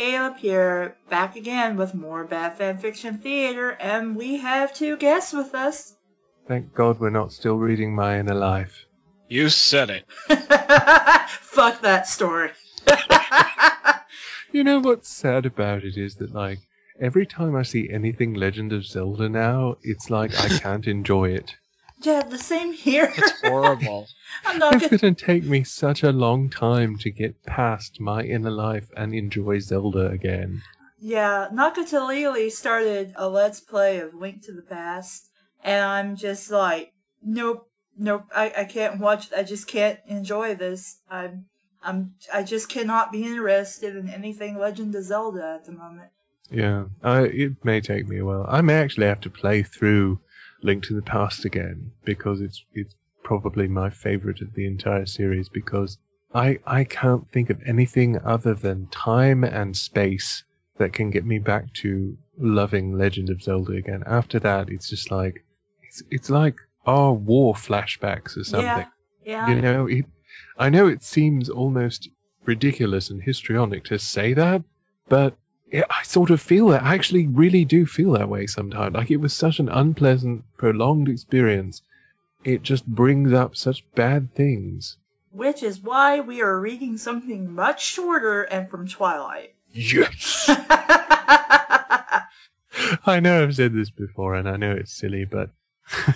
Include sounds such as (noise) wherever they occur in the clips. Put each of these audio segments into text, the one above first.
Caleb here, back again with more Bad Fan Fiction Theater, and we have two guests with us. Thank God we're not still reading My Inner Life. You said it. (laughs) Fuck that story. (laughs) You know what's sad about it is that, like, every time I see anything Legend of Zelda now, it's like I can't enjoy it. Yeah, the same here. It's horrible. (laughs) I'm not It's gonna. going to take me such a long time to get past My Inner Life and enjoy Zelda again. Yeah, Nakatalili started a Let's Play of Link to the Past, and I'm just like, nope, nope, I, I can't watch. I just can't enjoy this. I'm, I'm, I just cannot be interested in anything Legend of Zelda at the moment. Yeah, I, it may take me a while. I may actually have to play through Link to the Past again because it's it's probably my favorite of the entire series because I I can't think of anything other than time and space that can get me back to loving Legend of Zelda again. After that, it's just like it's it's like our war flashbacks or something. Yeah, yeah. You know, it, I know it seems almost ridiculous and histrionic to say that, but it, I sort of feel that. I actually really do feel that way sometimes. Like it was such an unpleasant, prolonged experience. It just brings up such bad things. Which is why we are reading something much shorter and from Twilight. Yes! (laughs) I know I've said this before and I know it's silly, but (laughs)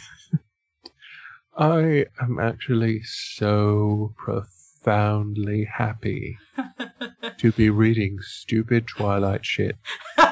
I am actually so profoundly happy (laughs) to be reading stupid Twilight shit. (laughs)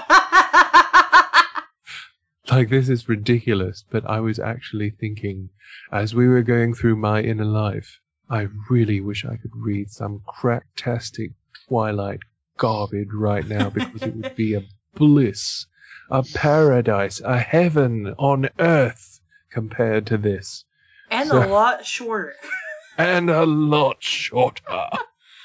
Like, this is ridiculous, but I was actually thinking, as we were going through my inner life, I really wish I could read some cracktastic Twilight garbage right now because it would be a (laughs) bliss, a paradise, a heaven on earth compared to this. and So- a lot shorter. (laughs) And a lot shorter.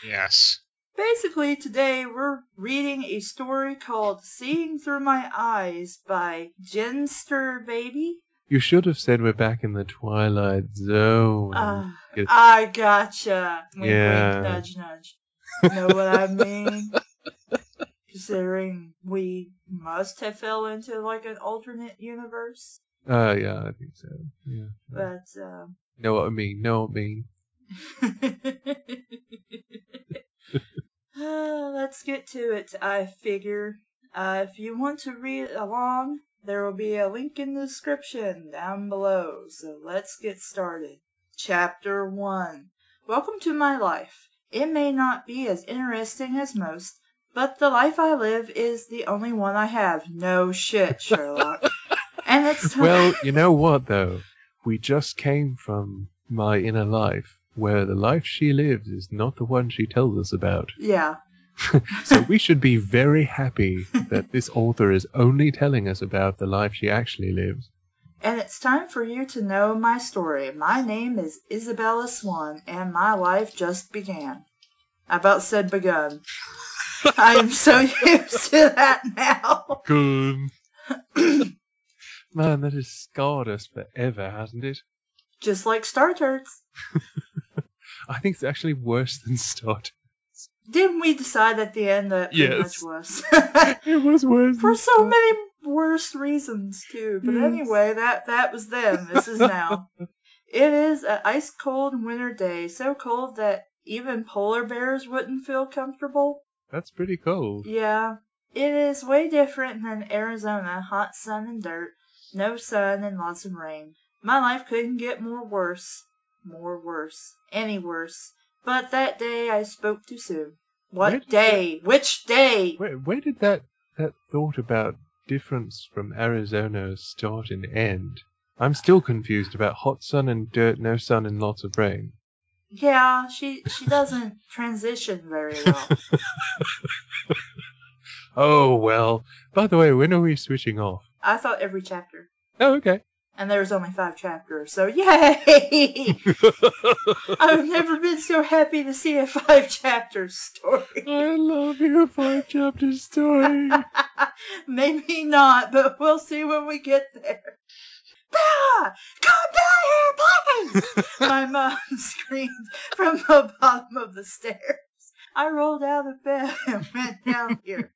Yes. Basically, today we're reading a story called Seeing Through My Eyes by Genster Baby. You should have said we're back in the Twilight Zone. Uh, I gotcha. Wink, Yeah. wink, nudge, nudge. Know what I mean? (laughs) Considering we must have fell into like an alternate universe, Uh, yeah, I think so. Yeah. but um, Know what I mean? Know what I mean? (laughs) Uh, let's get to it, I figure. Uh, if you want to read along, there will be a link in the description down below. So let's get started. Chapter 1 Welcome to my life. It may not be as interesting as most, but the life I live is the only one I have. No shit, Sherlock. (laughs) and it's time. Well, (laughs) you know what though? We just came from my inner life, where the life she lives is not the one she tells us about. (laughs) yeah. So (laughs) we should be very happy that this author is only telling us about the life she actually lives. And it's time for you to know my story. My name is Isabella Swan, and my life just began. I about said begun. (laughs) I am so used to that now. Good. (clears throat) Man, that has scarred us forever, hasn't it? Just like Star Turds. I think it's actually worse than Stott. Didn't we decide at the end that Yes. much was? (laughs) (laughs) It was worse. For so Stott. many worse reasons too. But Yes. anyway, that that was then. This is now. (laughs) It is an ice cold winter day, so cold that even polar bears wouldn't feel comfortable. That's pretty cold. Yeah, it is way different than Arizona, hot sun and dirt, no sun and lots of rain. My life couldn't get more worse, more worse, any worse. But that day I spoke too soon. What day? Which day? Where, where did that, that thought about difference from Arizona start and end? I'm still confused about hot sun and dirt, no sun and lots of rain. Yeah, she she doesn't (laughs) transition very well. (laughs) Oh, well. By the way, when are we switching off? I thought every chapter. Oh, okay. And there's only five chapters, so yay! (laughs) I've never been so happy to see a five chapter story. I love your five chapter story. (laughs) Maybe not, but we'll see when we get there. Bella! Come down here, please! (laughs) My mom screamed from the bottom of the stairs. I rolled out of bed and went down here.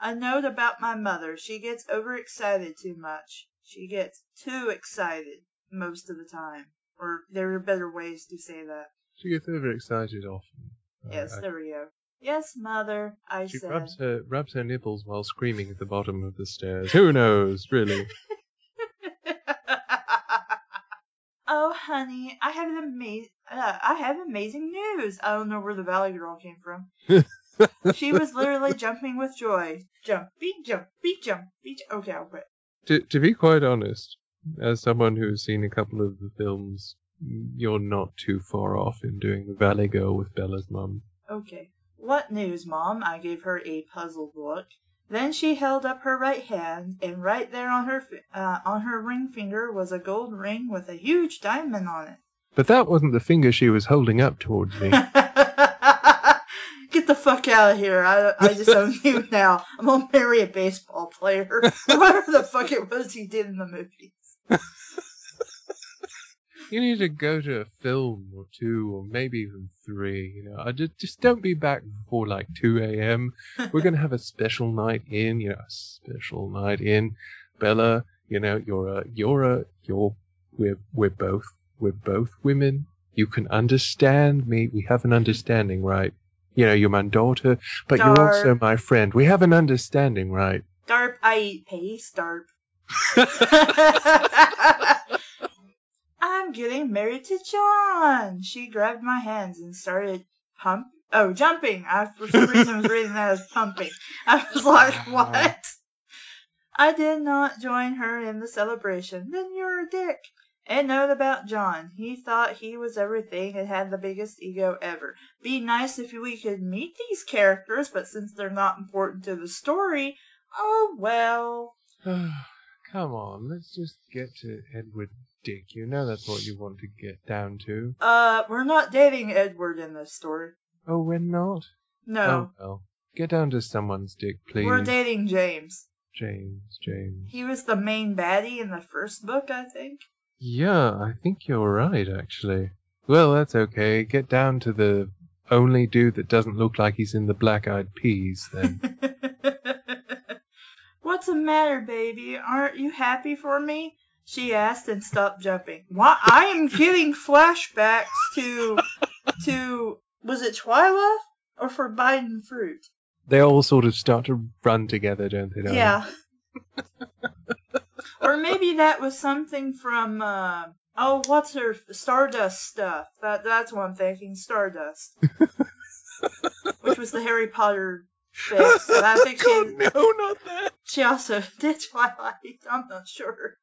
A note about my mother. She gets overexcited too much. She gets too excited most of the time. Or there are better ways to say that. she gets overexcited often. Uh, Yes, I- there we go. Yes, mother, I she said. rubs her rubs her nipples while screaming at the bottom of the stairs. Who knows, really? (laughs) oh, honey, I have an amazing, uh, I have amazing news. I don't know where the Valley Girl came from. (laughs) she was literally jumping with joy. Jumpy, jumpy, jumpy. Okay, I'll quit. To to be quite honest, as someone who's seen a couple of the films, you're not too far off in doing the Valley Girl with Bella's mum. Okay. What news, Mom? I gave her a puzzled look. Then she held up her right hand, and right there on her uh, on her ring finger was a gold ring with a huge diamond on it. But that wasn't the finger she was holding up towards me. (laughs) The fuck out of here. I, I just own you (laughs) now. I'm gonna marry a baseball player. (laughs) Whatever the fuck it was he did in the movies. you need to go to a film or two, or maybe even three. You know, I just just don't be back before like two a.m. We're gonna have a special night in. You know, a special night in. Bella, you know, you're a you're a you're we're we're both we're both women. You can understand me. We have an understanding, right? You know, you're my daughter, but you're also my friend. We have an understanding, right? Darp, I eat paste, Darp. (laughs) I'm getting married to John. She grabbed my hands and started pump. Oh, jumping. I for some reason was reading that as pumping. I was like, (laughs) what? I did not join her in the celebration. Then you're a dick. A note about John. He thought he was everything and had the biggest ego ever. Be nice if we could meet these characters, but since they're not important to the story, oh well. (sighs) Come on, let's just get to Edward Dick. You know that's what you want to get down to. Uh, we're not dating Edward in this story. Oh, we're not? No, Oh, well. Get down to someone's dick, please. we're dating James. James, James. He was the main baddie in the first book, I think. Yeah, I think you're right, actually. Well, that's okay. Get down to the only dude that doesn't look like he's in the Black Eyed Peas, then. (laughs) What's the matter, baby? Aren't you happy for me? She asked and stopped jumping. Why? I am getting flashbacks to, to was it Twyla or Forbidden Fruit? they all sort of start to run together, don't they? darling? Yeah. (laughs) or maybe that was something from uh, oh, what's her Stardust stuff? That that's what I'm thinking. Stardust, (laughs) which was the Harry Potter fix. And I think God, she no, not that. she also (laughs) did Twilight. I'm not sure.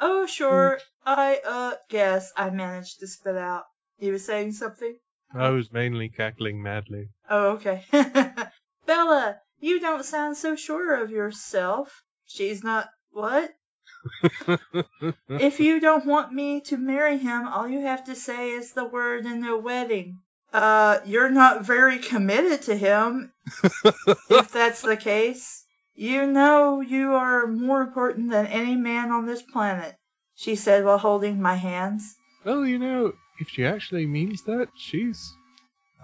Oh, sure. I uh guess I managed to spit out. You were saying something? I was mainly cackling madly. Oh, okay. (laughs) Bella, you don't sound so sure of yourself. She's not. What? If you don't want me to marry him, all you have to say is the word in the wedding. Uh, you're not very committed to him, if (laughs) that's the case. You know you are more important than any man on this planet, she said while holding my hands. well, you know, if she actually means that, she's.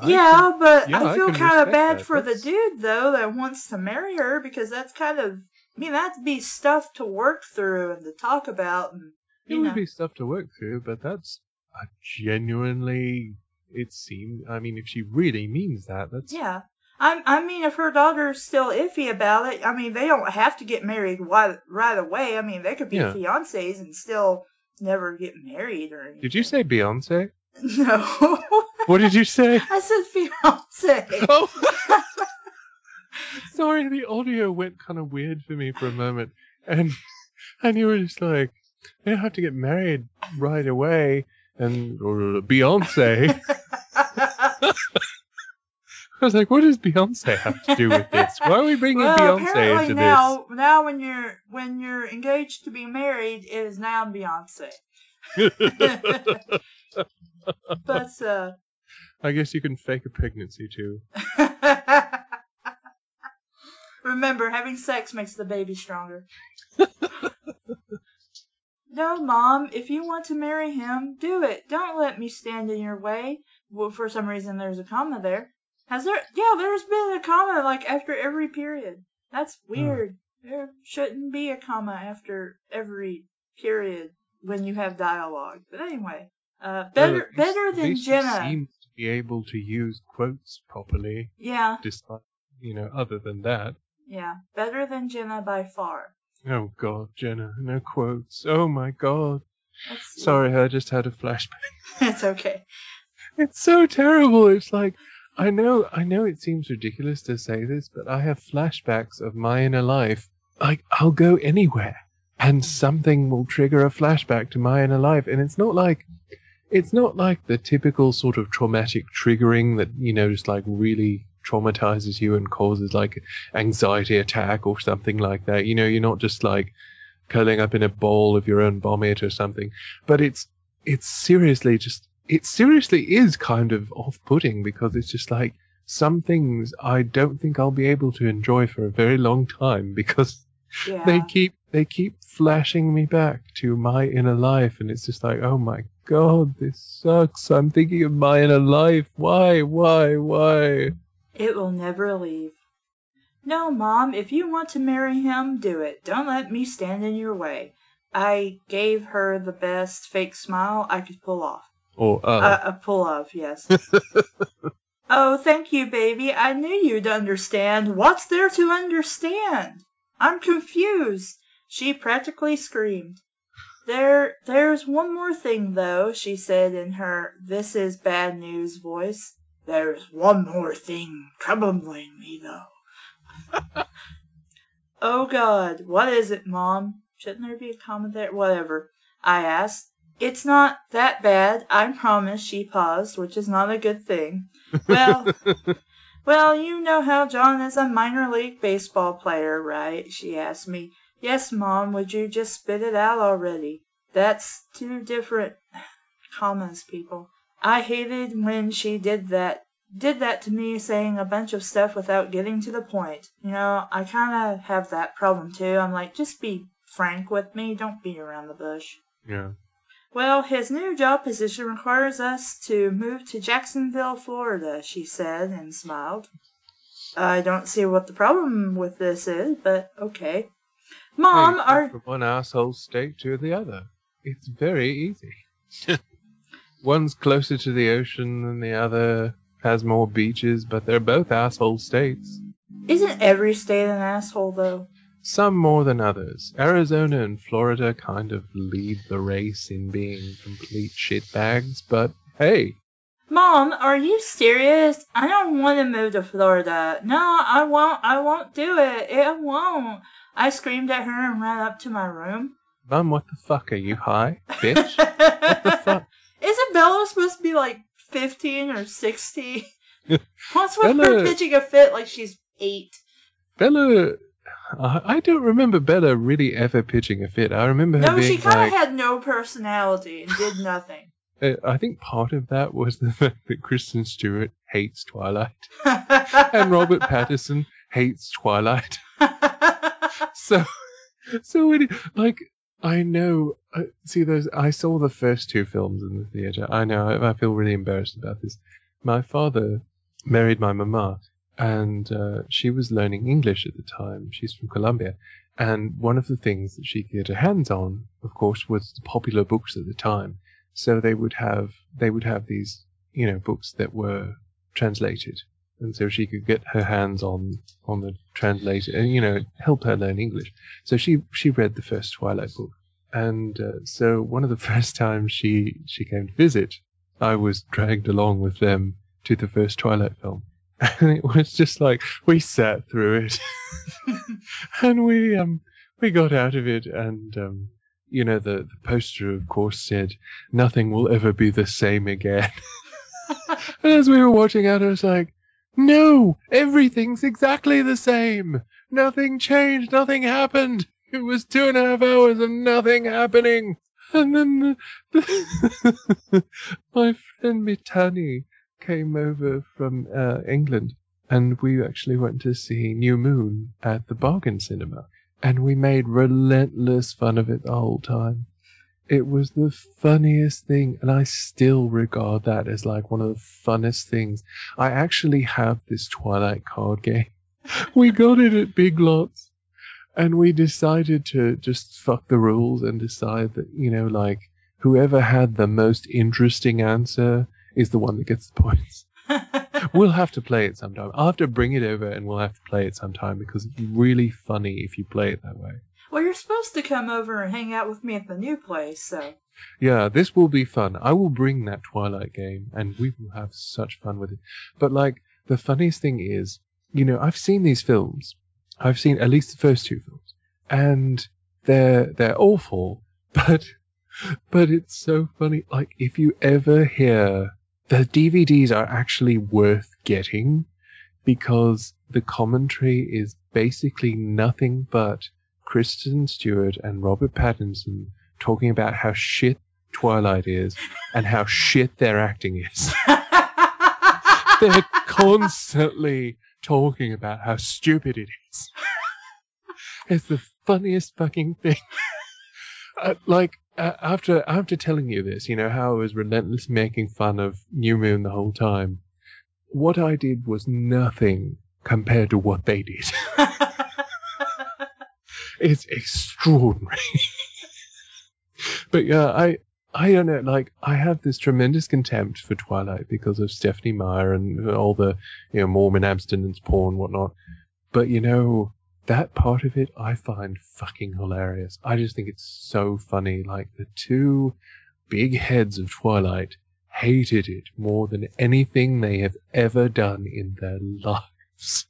I yeah, can- but yeah, I I feel kind of bad that. for That's- the dude though that wants to marry her because that's kind of, I mean, that'd be stuff to work through and to talk about, and It would know. be stuff to work through, but that's. I genuinely, it seemed. I mean, if she really means that, that's Yeah. I, I mean, if her daughter's still iffy about it, I mean, they don't have to get married right, right away. I mean, they could be Yeah. fiancés and still never get married or anything. Did you say Beyonce? (laughs) No. What did you say? (laughs) I said fiancé. Oh, (laughs) (laughs) sorry, the audio went kind of weird for me for a moment, and (laughs) and you were just like, they don't have to get married right away, and or Beyonce. (laughs) I was like, what does Beyonce have to do with this? Why are we bringing well, Beyonce into now, now when you're when you're engaged to be married, it is now Beyonce. but uh, I guess you can fake a pregnancy too. Remember, having sex makes the baby stronger. (laughs) no, mom, if you want to marry him, do it. Don't let me stand in your way. Well, for some reason, there's a comma there. Has there? Yeah, there's been a comma like after every period. That's weird. There shouldn't be a comma after every period when you have dialogue. But anyway, uh, better Well, better than Jenna. seems to be able to use quotes properly, Yeah, despite you know. Other than that, yeah, better than Jenna by far. oh God, Jenna, no quotes. Oh my God. Sorry, I just had a flashback. (laughs) it's okay. It's so terrible. It's like I know, I know it seems ridiculous to say this, but I have flashbacks of my inner life. Like I'll go anywhere, and something will trigger a flashback to my inner life, and it's not like it's not like the typical sort of traumatic triggering that you know just like really traumatizes you and causes like anxiety attack or something like that. You know, you're not just like curling up in a ball of your own vomit or something, but it's it's seriously just it seriously is kind of off-putting because it's just like some things I don't think I'll be able to enjoy for a very long time (laughs) because Yeah. they keep they keep flashing me back to my inner life and it's just like oh my god this sucks i'm thinking of my inner life why why why It will never leave. No, Mom, if you want to marry him, do it. Don't let me stand in your way. I gave her the best fake smile I could pull off. or uh, Uh, a pull off, yes. (laughs) oh, thank you, baby. I knew you'd understand. What's there to understand? I'm confused. She practically screamed. There, there's one more thing, though, she said in her this is bad news voice. There's one more thing troubling me, though. (laughs) oh, God, what is it, Mom? Shouldn't there be a comma there? Whatever, I asked. It's not that bad, I promise, she paused, which is not a good thing. Well, (laughs) well, you know how John is a minor league baseball player, right? She asked me. Yes, Mom, would you just spit it out already? That's two different (laughs) commas, people. I hated when she did that. Did that to me, saying a bunch of stuff without getting to the point. You know, I kind of have that problem too. I'm like, just be frank with me. Don't beat around the bush. yeah Well, his new job position requires us to move to Jacksonville, Florida, she said and smiled. I don't see what the problem with this is, but okay. Mom, Hey, are from one asshole state to the other it's very easy (laughs) one's closer to the ocean than the other has more beaches but they're both asshole states isn't every state an asshole though? Some more than others. Arizona and Florida kind of lead the race in being complete shitbags, but hey, Mom, are you serious? I don't want to move to Florida. No, I won't. I won't do it. I won't. I screamed at her and ran up to my room. Mom, what the fuck are you high, bitch? (laughs) what the fuck? Isabella supposed to be like 15 or 16. (laughs) What's with her pitching a fit like she's 8? Bella, I don't remember Bella really ever pitching a fit. I remember her No, being she kind of like, had no personality and did nothing. (laughs) uh, I think part of that was the fact that Kristen Stewart hates Twilight (laughs) and Robert Pattinson hates Twilight. so so when like I know uh, see those I saw the first two films in the theater. I know I, I feel really embarrassed about this. My father married my mama and uh, she was learning English at the time. She's from Colombia. And one of the things that she could get her hands on, of course, was the popular books at the time. So they would have they would have these you know books that were translated, and so she could get her hands on on the translator and you know help her learn English. So she she read the first Twilight book, and uh, so one of the (laughs) first times she she came to visit, I was dragged along with them to the first Twilight film. (laughs) And it was just like we sat through it, (laughs) and we um we got out of it, and um you know the the poster of course said nothing will ever be the same again. and as we were watching out, I was like, no, everything's exactly the same. Nothing changed. Nothing happened. It was two and a half hours of nothing happening. And then the, (laughs) my friend Mitani came over from uh, England, and we actually went to see New Moon at the Bargain Cinema, and we made relentless fun of it the whole time. It was the funniest thing, and I still regard that as like one of the funnest things. I actually have this Twilight card game. (laughs) We got it at Big Lots, and we decided to just fuck the rules and decide that, you know, like, whoever had the most interesting answer is the one that gets the points. (laughs) we'll have to play it sometime. I'll have to bring it over and we'll have to play it sometime because it's really funny if you play it that way. Well, you're supposed to come over and hang out with me at the new place, so. Yeah, this will be fun. I will bring that Twilight game and we will have such fun with it. But like, the funniest thing is, you know, I've seen these films. I've seen at least the first two films. And they're, they're awful, (laughs) but, but it's so funny. Like, if you ever hear the DVDs are actually worth getting because the commentary is basically nothing but Kristen Stewart and Robert Pattinson talking about how shit Twilight is and how shit their acting is. (laughs) They're constantly talking about how stupid it is. It's the funniest fucking thing. Uh, like uh, after after telling you this, you know how I was relentless making fun of New Moon the whole time. What I did was nothing compared to what they did. (laughs) it's extraordinary. (laughs) but yeah, I I don't know. Like I have this tremendous contempt for Twilight because of Stephenie Meyer and all the you know Mormon abstinence porn whatnot. But you know that part of it I find fucking hilarious. I just think it's so funny. Like the two big heads of Twilight hated it more than anything they have ever done in their (laughs) lives.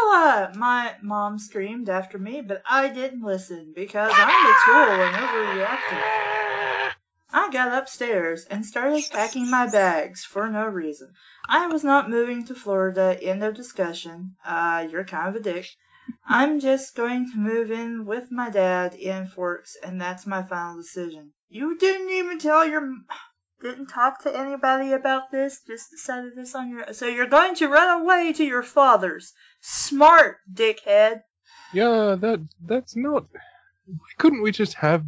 Bella! My mom screamed after me, but I didn't listen because I'm a tool and overreacted. I got upstairs and started packing my bags for no reason. I was not moving to Florida. End of discussion. Uh, you're kind of a dick. I'm just going to move in with my dad in Forks, and that's my final decision. You didn't even tell your. Didn't talk to anybody about this? Just decided this on your. So you're going to run away to your father's. Smart, dickhead. Yeah, that that's not. Why couldn't we just have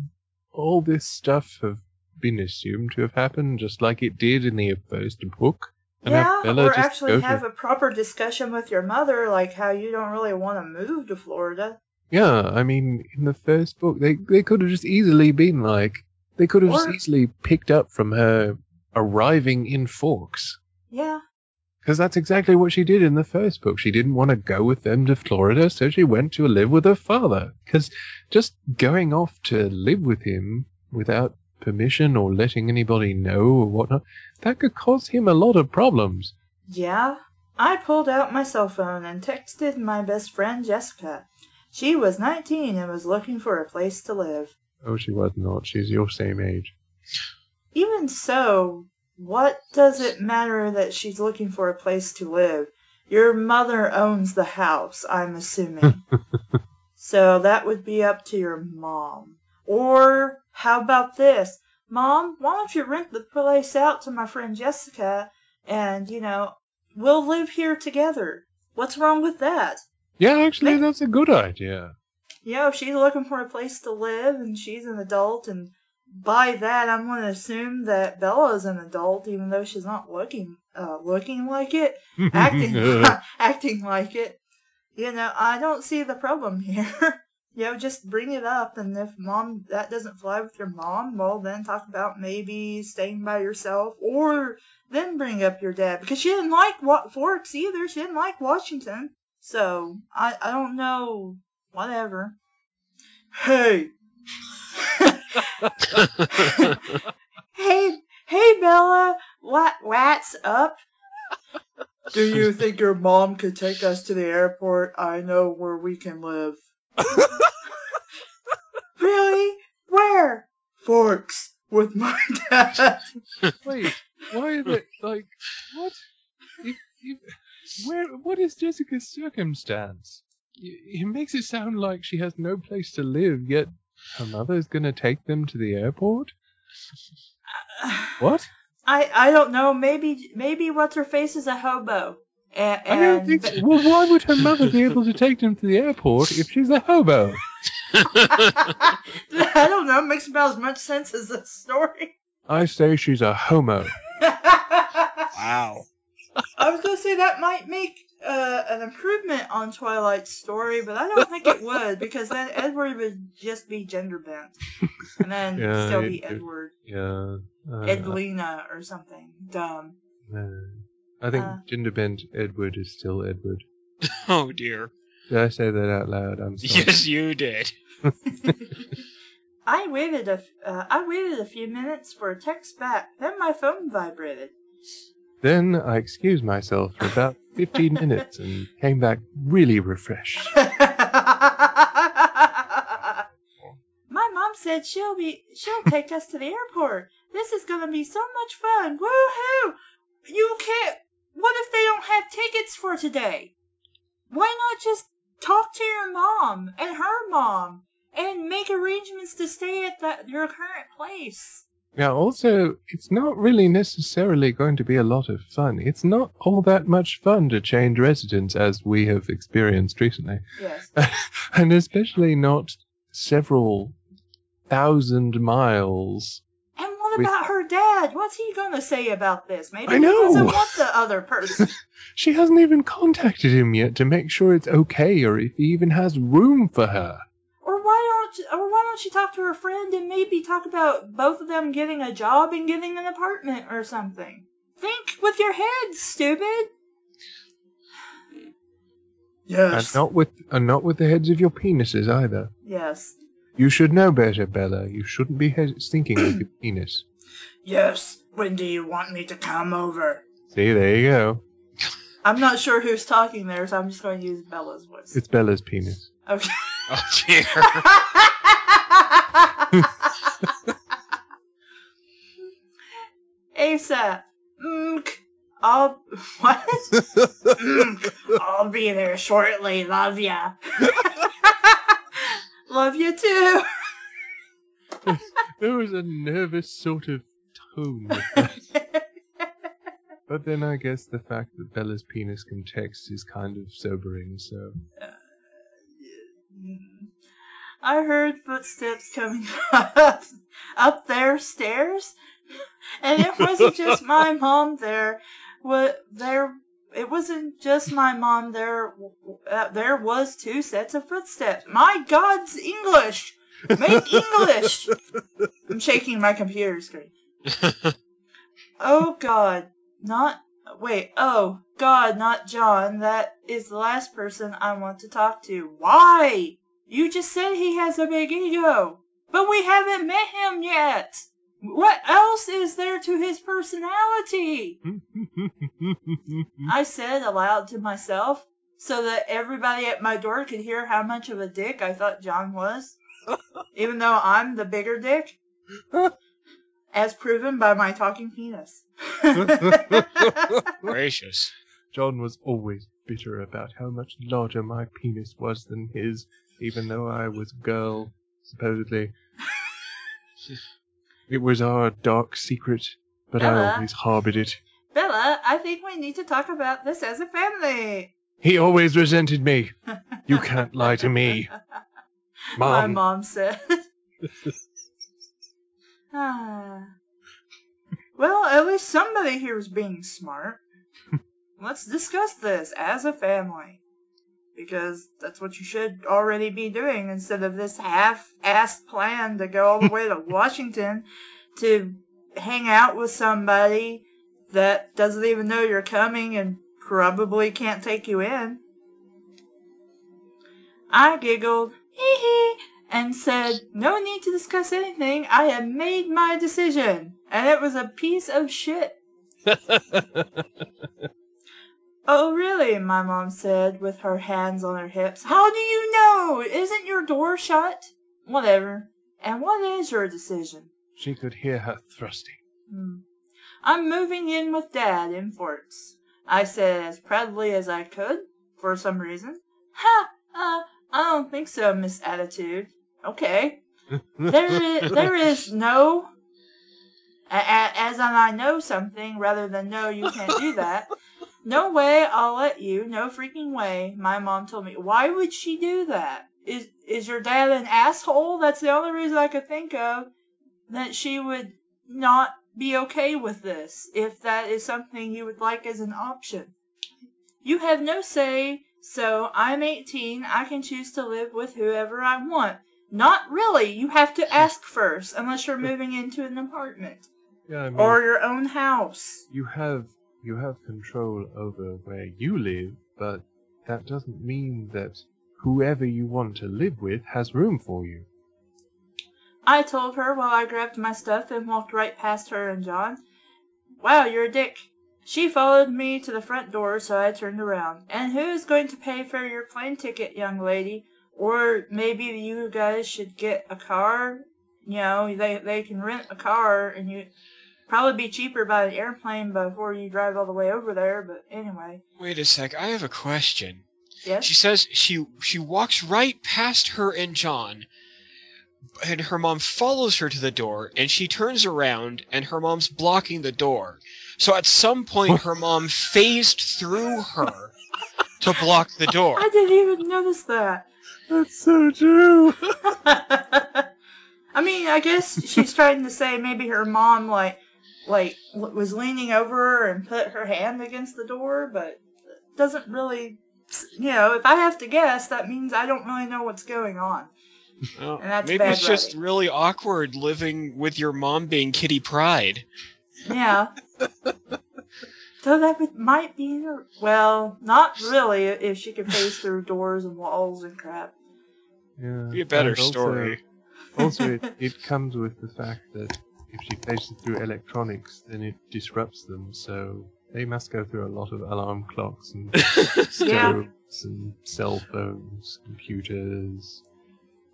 all this stuff have been assumed to have happened, just like it did in the first book? And Yeah, Bella or actually have a proper discussion with your mother, like how you don't really want to move to Florida. Yeah, I mean, in the first book, they they could have just easily been like, they could have Or- easily picked up from her arriving in Forks. Yeah. Because that's exactly what she did in the first book. She didn't want to go with them to Florida, so she went to live with her father. Because just going off to live with him without permission or letting anybody know or whatnot, that could cause him a lot of problems. Yeah. I pulled out my cell phone and texted my best friend Jessica. She was 19 and was looking for a place to live. Oh, she was not. She's your same age. Even so, what does it matter that she's looking for a place to live? Your mother owns the house, I'm assuming. (laughs) so that would be up to your mom. Or how about this? Mom, why don't you rent the place out to my friend Jessica and, you know, we'll live here together. What's wrong with that? Yeah, actually, that's a good idea. You know, if she's looking for a place to live and she's an adult, and by that I'm going to assume that Bella's an adult, even though she's not looking uh, looking like it, (laughs) acting (laughs) acting like it. You know, I don't see the problem here. (laughs) you know, just bring it up, and if mom that doesn't fly with your mom, well, then talk about maybe staying by yourself, or then bring up your dad because she didn't like wa- Forks either. She didn't like Washington, so I I don't know, whatever. Hey, (laughs) hey, hey, Bella, what what's up? Do you think your mom could take us to the airport? I know where we can live. (laughs) really? Where? Forks with my dad. Wait, why is it like what? If, if, where? What is Jessica's circumstance? Y- It makes it sound like she has no place to live, yet her mother's gonna take them to the airport. What? I I don't know. Maybe maybe what's her face is a hobo. And, I don't think. So. Well, why would her mother be (laughs) able to take them to the airport if she's a hobo? (laughs) I don't know. It makes about as much sense as the story. I say she's a homo. (laughs) Wow. I was gonna say that might make uh, an improvement on Twilight's story, but I don't think it (laughs) would because then Edward would just be gender bent, and then Yeah, still be it- Edward, Yeah. Uh, Edwina or something dumb. uh, I think Uh. gender bent Edward is still Edward. (laughs) Oh dear. Did I say that out loud? I'm sorry. Yes, you did. (laughs) I waited a f- uh, I waited a few minutes for a text back. Then my phone vibrated. Then I excused myself for about 15 minutes and came back really refreshed. (laughs) My mom said she'll be she'll take us to the airport. This is gonna be so much fun. Woohoo! You can't what if they don't have tickets for today? Why not just talk to your mom and her mom and make arrangements to stay at that your current place? Now, also, it's not really necessarily going to be a lot of fun. It's not all that much fun to change residence as we have experienced recently. Yes. (laughs) and especially not several thousand miles. And what We- about her dad? What's he gonna say about this? Maybe I he doesn't want the other (laughs) person. She hasn't even contacted him yet to make sure it's okay or if he even has room for her. Or why don't or why don't you talk to her friend and maybe talk about both of them getting a job and getting an apartment or something? Think with your head, stupid. Yes. And not with and not with the heads of your penises either. Yes. You should know better, Bella. You shouldn't be he- thinking with your (clears throat) penis. Yes. When do you want me to come over? See, there you go. I'm not sure who's talking there, so I'm just going to use Bella's voice. It's Bella's penis. Okay. Oh dear. (laughs) ASAP. Mk. Mm, I'll what? Mk. I'll be there shortly. Love ya. (laughs) Love you too. (laughs) There was a nervous sort of tone. but then I guess the fact that Bella's penis can text is kind of sobering, so. I heard footsteps coming (laughs) up, up their stairs, and it wasn't just (laughs) my mom there. What there? It wasn't just my mom there. Uh, there was two sets of footsteps. My God's English! Make English! I'm shaking my computer screen. (laughs) Oh God, not wait. Oh God, not John. That is the last person I want to talk to. Why? You just said he has a big ego, but we haven't met him yet. What else is there to his personality? (laughs) I said aloud to myself, so that everybody at my door could hear how much of a dick I thought John was, (laughs) even though I'm the bigger dick, as proven by my talking penis. (laughs) Gracious. John was always bitter about how much larger my penis was than his, even though I was a girl, supposedly. (laughs) it was our dark secret, but I always harbored it. Bella, I think we need to talk about this as a family. He always resented me. You can't lie to me. Mom. (laughs) My Mom. mom said. Ah. (laughs) (sighs) well, at least somebody here is being smart. Let's discuss this as a family. because that's what you should already be doing instead of this half-assed plan to go all the way to (laughs) Washington to hang out with somebody that doesn't even know you're coming and probably can't take you in. I giggled, hee hee, and said, No need to discuss anything. I have made my decision. And it was a piece of shit. (laughs) Oh, really? My mom said, with her hands on her hips. How do you know? Isn't your door shut? Whatever. And what is your decision? She could hear her thrusting. Hmm. I'm moving in with Dad in Forks. I said as proudly as I could, for some reason. Ha! Uh, I don't think so, Miss Attitude. Okay. There is, there is no, a- a- as in I know something rather than no, you can't do that. (laughs) No way, I'll let you. No freaking way. My mom told me. Why would she do that? Is is your dad an asshole? That's the only reason I could think of that she would not be okay with this if that is something you would like as an option. You have no say, so I'm 18. I can choose to live with whoever I want. Not really. You have to ask (laughs) first, unless you're moving into an apartment Yeah, I mean, or your own house. you have you have control over where you live, but that doesn't mean that whoever you want to live with has room for you. I told her while I grabbed my stuff and walked right past her and John. Wow, you're a dick. She followed me to the front door, so I turned around. And who's going to pay for your plane ticket, young lady? Or maybe you guys should get a car. You know, they they can rent a car, and you probably be cheaper by an airplane before you drive all the way over there. But anyway, Wait a sec. I have a question. yes. She says she she walks right past her and John, and her mom follows her to the door, and she turns around, and her mom's blocking the door. So at some point, her mom phased through her to block the door. (laughs) I didn't even notice that. That's so true. (laughs) I mean, I guess she's trying to say maybe her mom like like was leaning over and put her hand against the door, but doesn't really. You know, if I have to guess, that means I don't really know what's going on. Well, And that's maybe bad it's just writing. really awkward living with your mom being Kitty Pryde. Yeah. so that would, might be her. Well, not really. If she could phase through doors and walls and crap. Yeah. Be a better and also- story. Also, it, (laughs) it comes with the fact that if she faces through electronics, then it disrupts them, so they must go through a lot of alarm clocks and (laughs) stoves and cell phones, computers,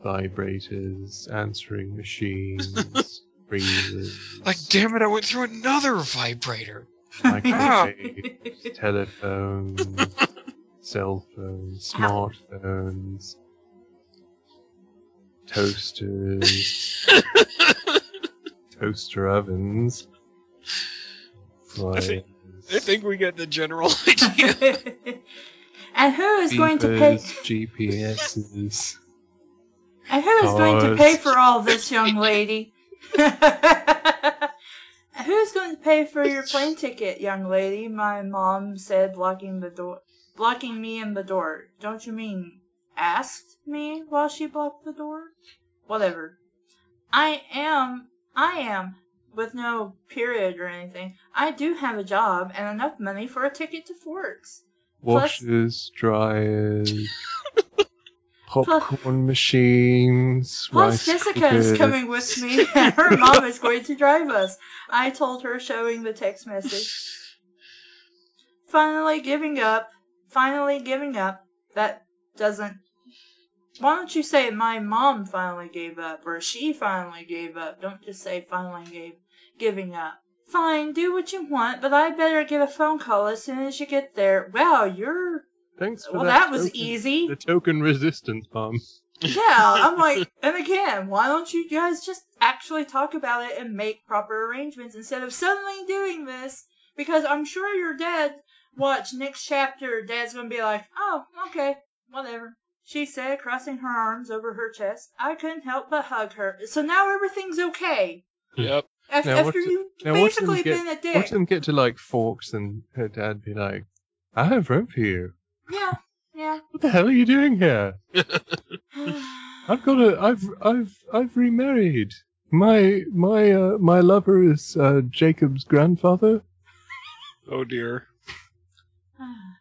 vibrators, answering machines, (laughs) freezers, Like, damn it, I went through another vibrator. microwaves, (laughs) telephones, cell phones, smartphones, toasters, toaster ovens, I think- I think we get the general (laughs) idea. and who is going to pay? beepers, GPSs. And who is going to pay for all this, young lady? (laughs) Who's going to pay for your plane ticket, young lady? My mom said, blocking the door, blocking me in the door. Don't you mean asked me while she blocked the door? Whatever. I am, I am, with no period or anything. I do have a job and enough money for a ticket to Forks. Washers, dryers, (laughs) popcorn machines, Plus, Jessica is coming with me, (laughs) and her mom is going to drive us. I told her, showing the text message. (laughs) Finally giving up. Finally giving up. That doesn't. Why don't you say my mom finally gave up, or she finally gave up? Don't just say finally gave giving up. Fine, do what you want, but I better get a phone call as soon as you get there. Wow, you're. Thanks for Well, that. that was token- easy. The token resistance bomb. Yeah, I'm (laughs) like, and again, why don't you guys just actually talk about it and make proper arrangements instead of suddenly doing this? Because I'm sure your dad, watch next chapter, dad's gonna be like, oh, okay, whatever. She said, crossing her arms over her chest. I couldn't help but hug her. So now everything's okay. yep. After, Now, after watch it- you now watch them basically get- been a Watch dick. them get to like Forks and her dad be like, I have room for you. Yeah, yeah. What the hell are you doing here? (sighs) I've got a. I've I've I've remarried. My my uh, my lover is uh, Jacob's grandfather. Oh dear. (sighs)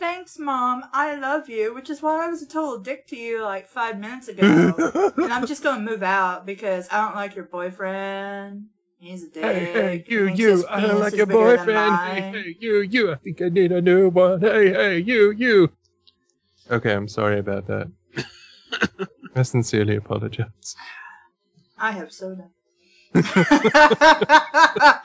Thanks, Mom. I love you, which is why I was a total dick to you like five minutes ago. (laughs) and I'm just gonna move out because I don't like your boyfriend. He's a dick. Hey, hey, you, you, I don't like your boyfriend. Hey, hey, you, you, I think I need a new one. Hey, hey, you, you. Okay, I'm sorry about that. (coughs) I sincerely apologize. I have soda. (laughs)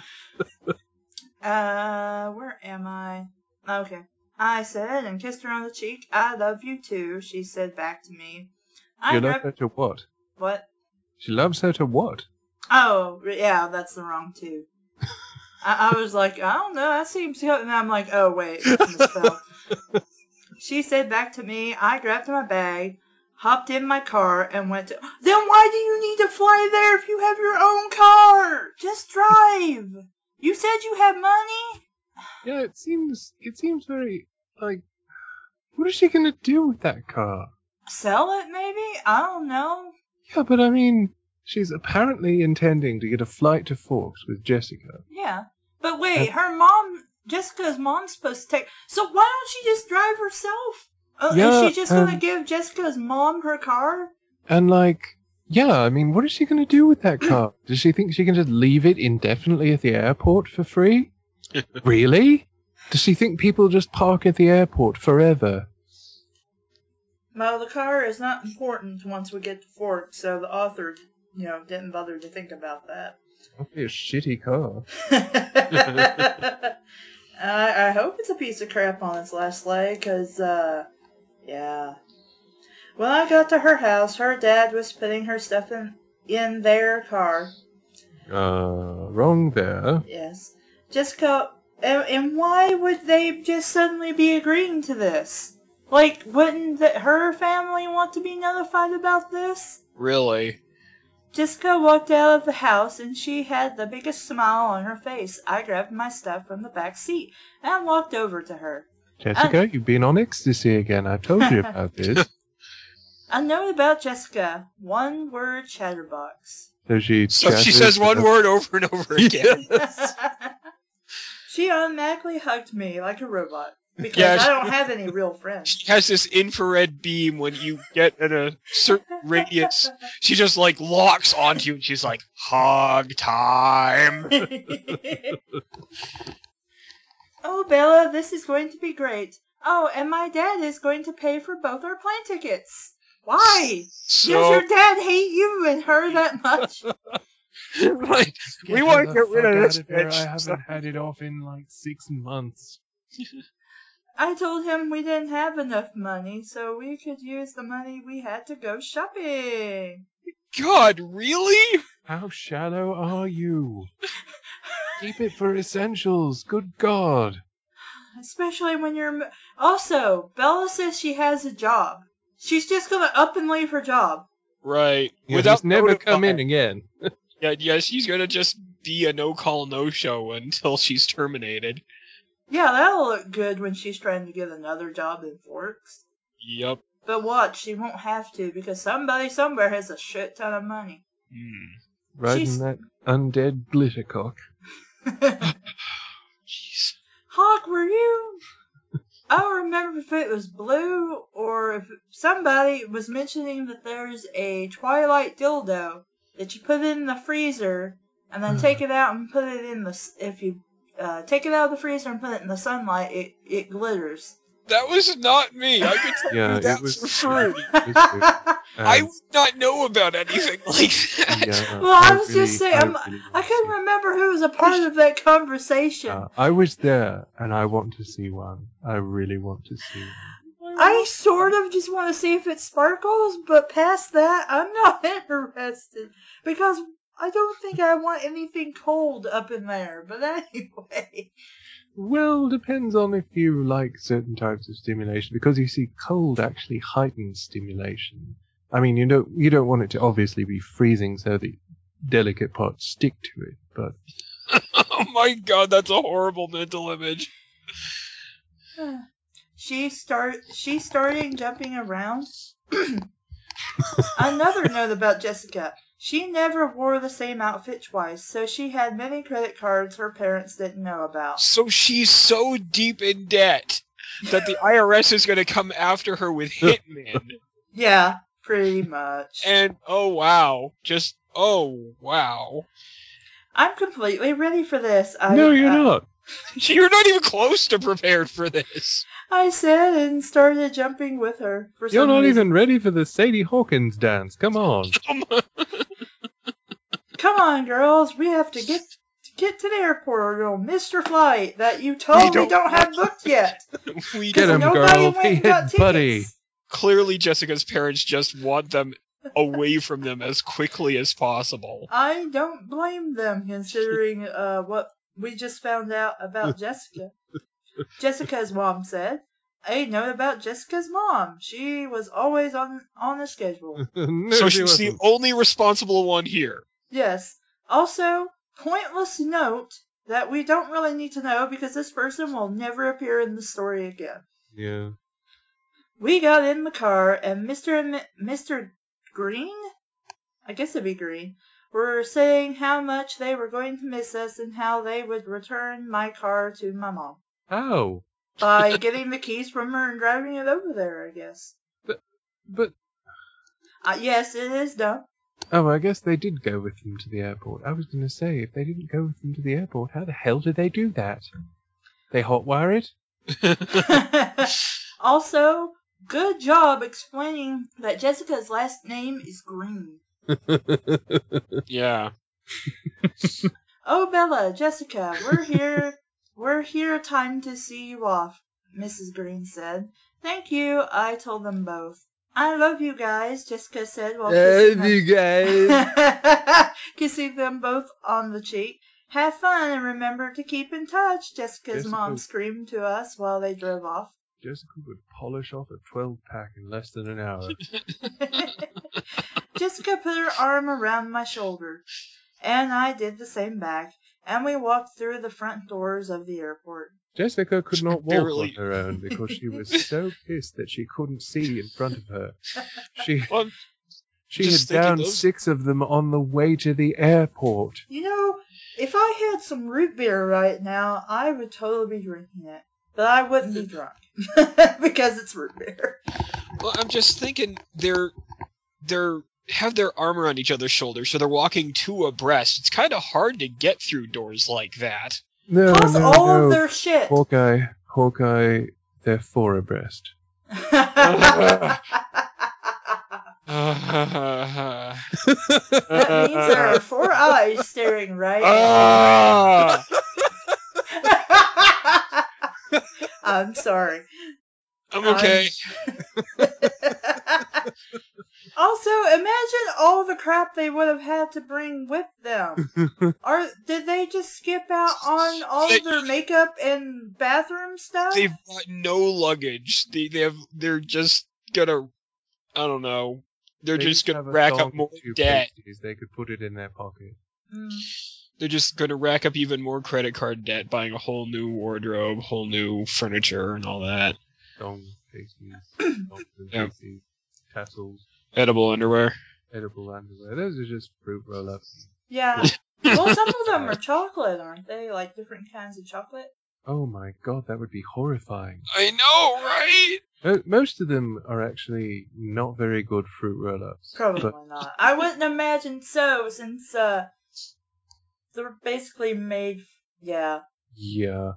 (laughs) uh, where am I? Okay. I said and kissed her on the cheek. I love you too. She said back to me. I you love her to what? what? She loves her to what? Oh, yeah, that's the wrong two. I, I was like, I don't know, that seems good. And I'm like, oh, wait, (laughs) she said back to me, I grabbed my bag, hopped in my car, and went to. Then why do you need to fly there if you have your own car? Just drive. You said you had money? (sighs) Yeah, it seems it seems very like. What is she gonna do with that car? Sell it, maybe? I don't know. Yeah, but I mean, she's apparently intending to get a flight to Forks with Jessica. Yeah. But wait, her mom, Jessica's mom's supposed to take. So why don't she just drive herself? Uh, Yeah, is she just gonna give Jessica's mom her car? And like, yeah, I mean, what is she gonna do with that car? (clears throat) Does she think she can just leave it indefinitely at the airport for free? Really? Does she think people just park at the airport forever? Well, the car is not important once we get to Fork, so the author, you know, didn't bother to think about that. Be a shitty car. (laughs) (laughs) I, I hope it's a piece of crap on its last leg, cause, uh, yeah. When I got to her house, her dad was putting her stuff in in their car. Uh, wrong there. Yes. Jessica, and, and why would they just suddenly be agreeing to this? Like, wouldn't the, her family want to be notified about this? Really? Jessica walked out of the house and she had the biggest smile on her face. I grabbed my stuff from the back seat and walked over to her. Jessica, you've been on ecstasy again. I told you (laughs) about this. I know about Jessica. One word chatterbox. So she. So she says one word over and over (laughs) again. (laughs) she automatically hugged me like a robot because Yeah, I don't have any real friends. She has this infrared beam when you get at a certain radius. She just like locks onto you and she's like, hug time. (laughs) oh, Bella, this is going to be great. Oh, and my dad is going to pay for both our plane tickets. Why? Does your dad hate you and her that much? (laughs) (laughs) like, we Get want the to get rid of out this of here. bitch. I haven't had it off in like six months. (laughs) I told him we didn't have enough money, so we could use the money we had to go shopping. God, really? How shallow are you? (laughs) Keep it for essentials. Good God. Especially when you're. m- Also, Bella says she has a job. She's just gonna up and leave her job. Right. Yeah, Without just never come in again. Yeah, yeah, she's gonna just be a no call, no show until she's terminated. Yeah, that'll look good when she's trying to get another job in Forks. Yep. But watch, she won't have to because somebody somewhere has a shit ton of money. Hmm. Riding She's- that undead glittercock. (laughs) Jeez. Hawk, were you? I don't remember if it was Blue or if somebody was mentioning that there's a Twilight dildo that you put it in the freezer and then take it out and put it in the. If you uh, take it out of the freezer and put it in the sunlight, it it glitters. That was not me. I could tell Yeah, you it that's was- for free. (laughs) It was. I Um, would not know about anything (laughs) like that. yeah, Well, I was just saying, I'm- really I want couldn't to. remember who was a part of that conversation. Uh, I was there, and I want to see one. I really want to see one. I sort of just want to see if it sparkles, but past that, I'm not (laughs) interested because I don't think I want anything cold up in there. But anyway, Well, depends on if you like certain types of stimulation, because you see, cold actually heightens stimulation. I mean, you don't you don't want it to obviously be freezing so the delicate parts stick to it, but (laughs) oh my god, that's a horrible mental image. (sighs) she start she started jumping around. (clears throat) Another note about Jessica. She never wore the same outfit twice, so she had many credit cards her parents didn't know about. So she's so deep in debt that the IRS is going to come after her with (laughs) hitmen. Yeah, pretty much. and oh wow, just oh wow. I'm completely ready for this. I, no, you're uh, not. (laughs) You're not even close to prepared for this. I said and started jumping with her. For You're not reason. even ready for the Sadie Hawkins dance. Come on. (laughs) Come on, Come on, girls, we have to get get to the airport or you'll miss your flight that you totally don't- don't, have booked yet. (laughs) we Get him, Nobody girl. went and He got hit Buddy. tickets. clearly Jessica's parents just want them away from them as quickly as possible. I don't blame them considering uh, what we just found out about (laughs) Jessica. Jessica's mom said. A know about Jessica's mom. She was always on on the schedule. (laughs) no, so she she's the wasn't. only responsible one here. Yes. Also, pointless note that we don't really need to know because this person will never appear in the story again. Yeah. We got in the car and Mr. and Mi- Mr. Green, I guess it'd be Green, were saying how much they were going to miss us and how they would return my car to my mom Oh. by (laughs) getting the keys from her and driving it over there. I guess. But Uh, yes, it is dumb. oh, I guess they did go with them to the airport. I was going to say, if they didn't go with them to the airport, how the hell did they do that? They hotwire it? (laughs) also, good job explaining that Jessica's last name is Green. (laughs) Yeah. Oh, Bella, Jessica, we're here. we're here time to see you off, Mrs. Green said. Thank you, I told them both. I love you guys, Jessica said while kissing them. Love you guys. (laughs) kissing them both on the cheek. Have fun and remember to keep in touch, Jessica's Jessica- mom screamed to us while they drove off. Jessica would polish off a 12 pack in less than an hour. (laughs) Jessica put her arm around my shoulder, and I did the same back, and we walked through the front doors of the airport. Jessica could not walk Barely. on her own because she was (laughs) so pissed that she couldn't see in front of her. She (laughs) Well, she had just downed those- six of them on the way to the airport. You know, if I had some root beer right now, I would totally be drinking it. But I wouldn't be drunk (laughs) because it's root beer. well, I'm just thinking they're they're have their arm around each other's shoulders, so they're walking two abreast. It's kind of hard to get through doors like that. No, Plus no, all no. of their shit. Hawkye, Hawkye, they're four abreast. (laughs) that Ah. means there are four eyes staring right Ah! at you. (laughs) I'm sorry. I'm okay. (laughs) also, imagine all the crap they would have had to bring with them. (laughs) Or did they just skip out on all of their makeup and bathroom stuff? They've got no luggage. They they have they're just gonna I don't know. They're They just gonna rack up more two debt. places. They could put it in their pocket. Mm. They're just gonna rack up even more credit card debt, buying a whole new wardrobe, whole new furniture, and all that. Dong cases, (clears throat) dolphin Yeah. cases, tassels, Edible underwear. edible underwear. Those are just fruit roll-ups. Yeah. (laughs) Well, some of them are chocolate, aren't they? Like different kinds of chocolate. Oh my god, that would be horrifying. I know, right? Most of them are actually not very good fruit roll-ups. Probably But not. I wouldn't imagine so, since uh, they're basically made. Yeah. yeah,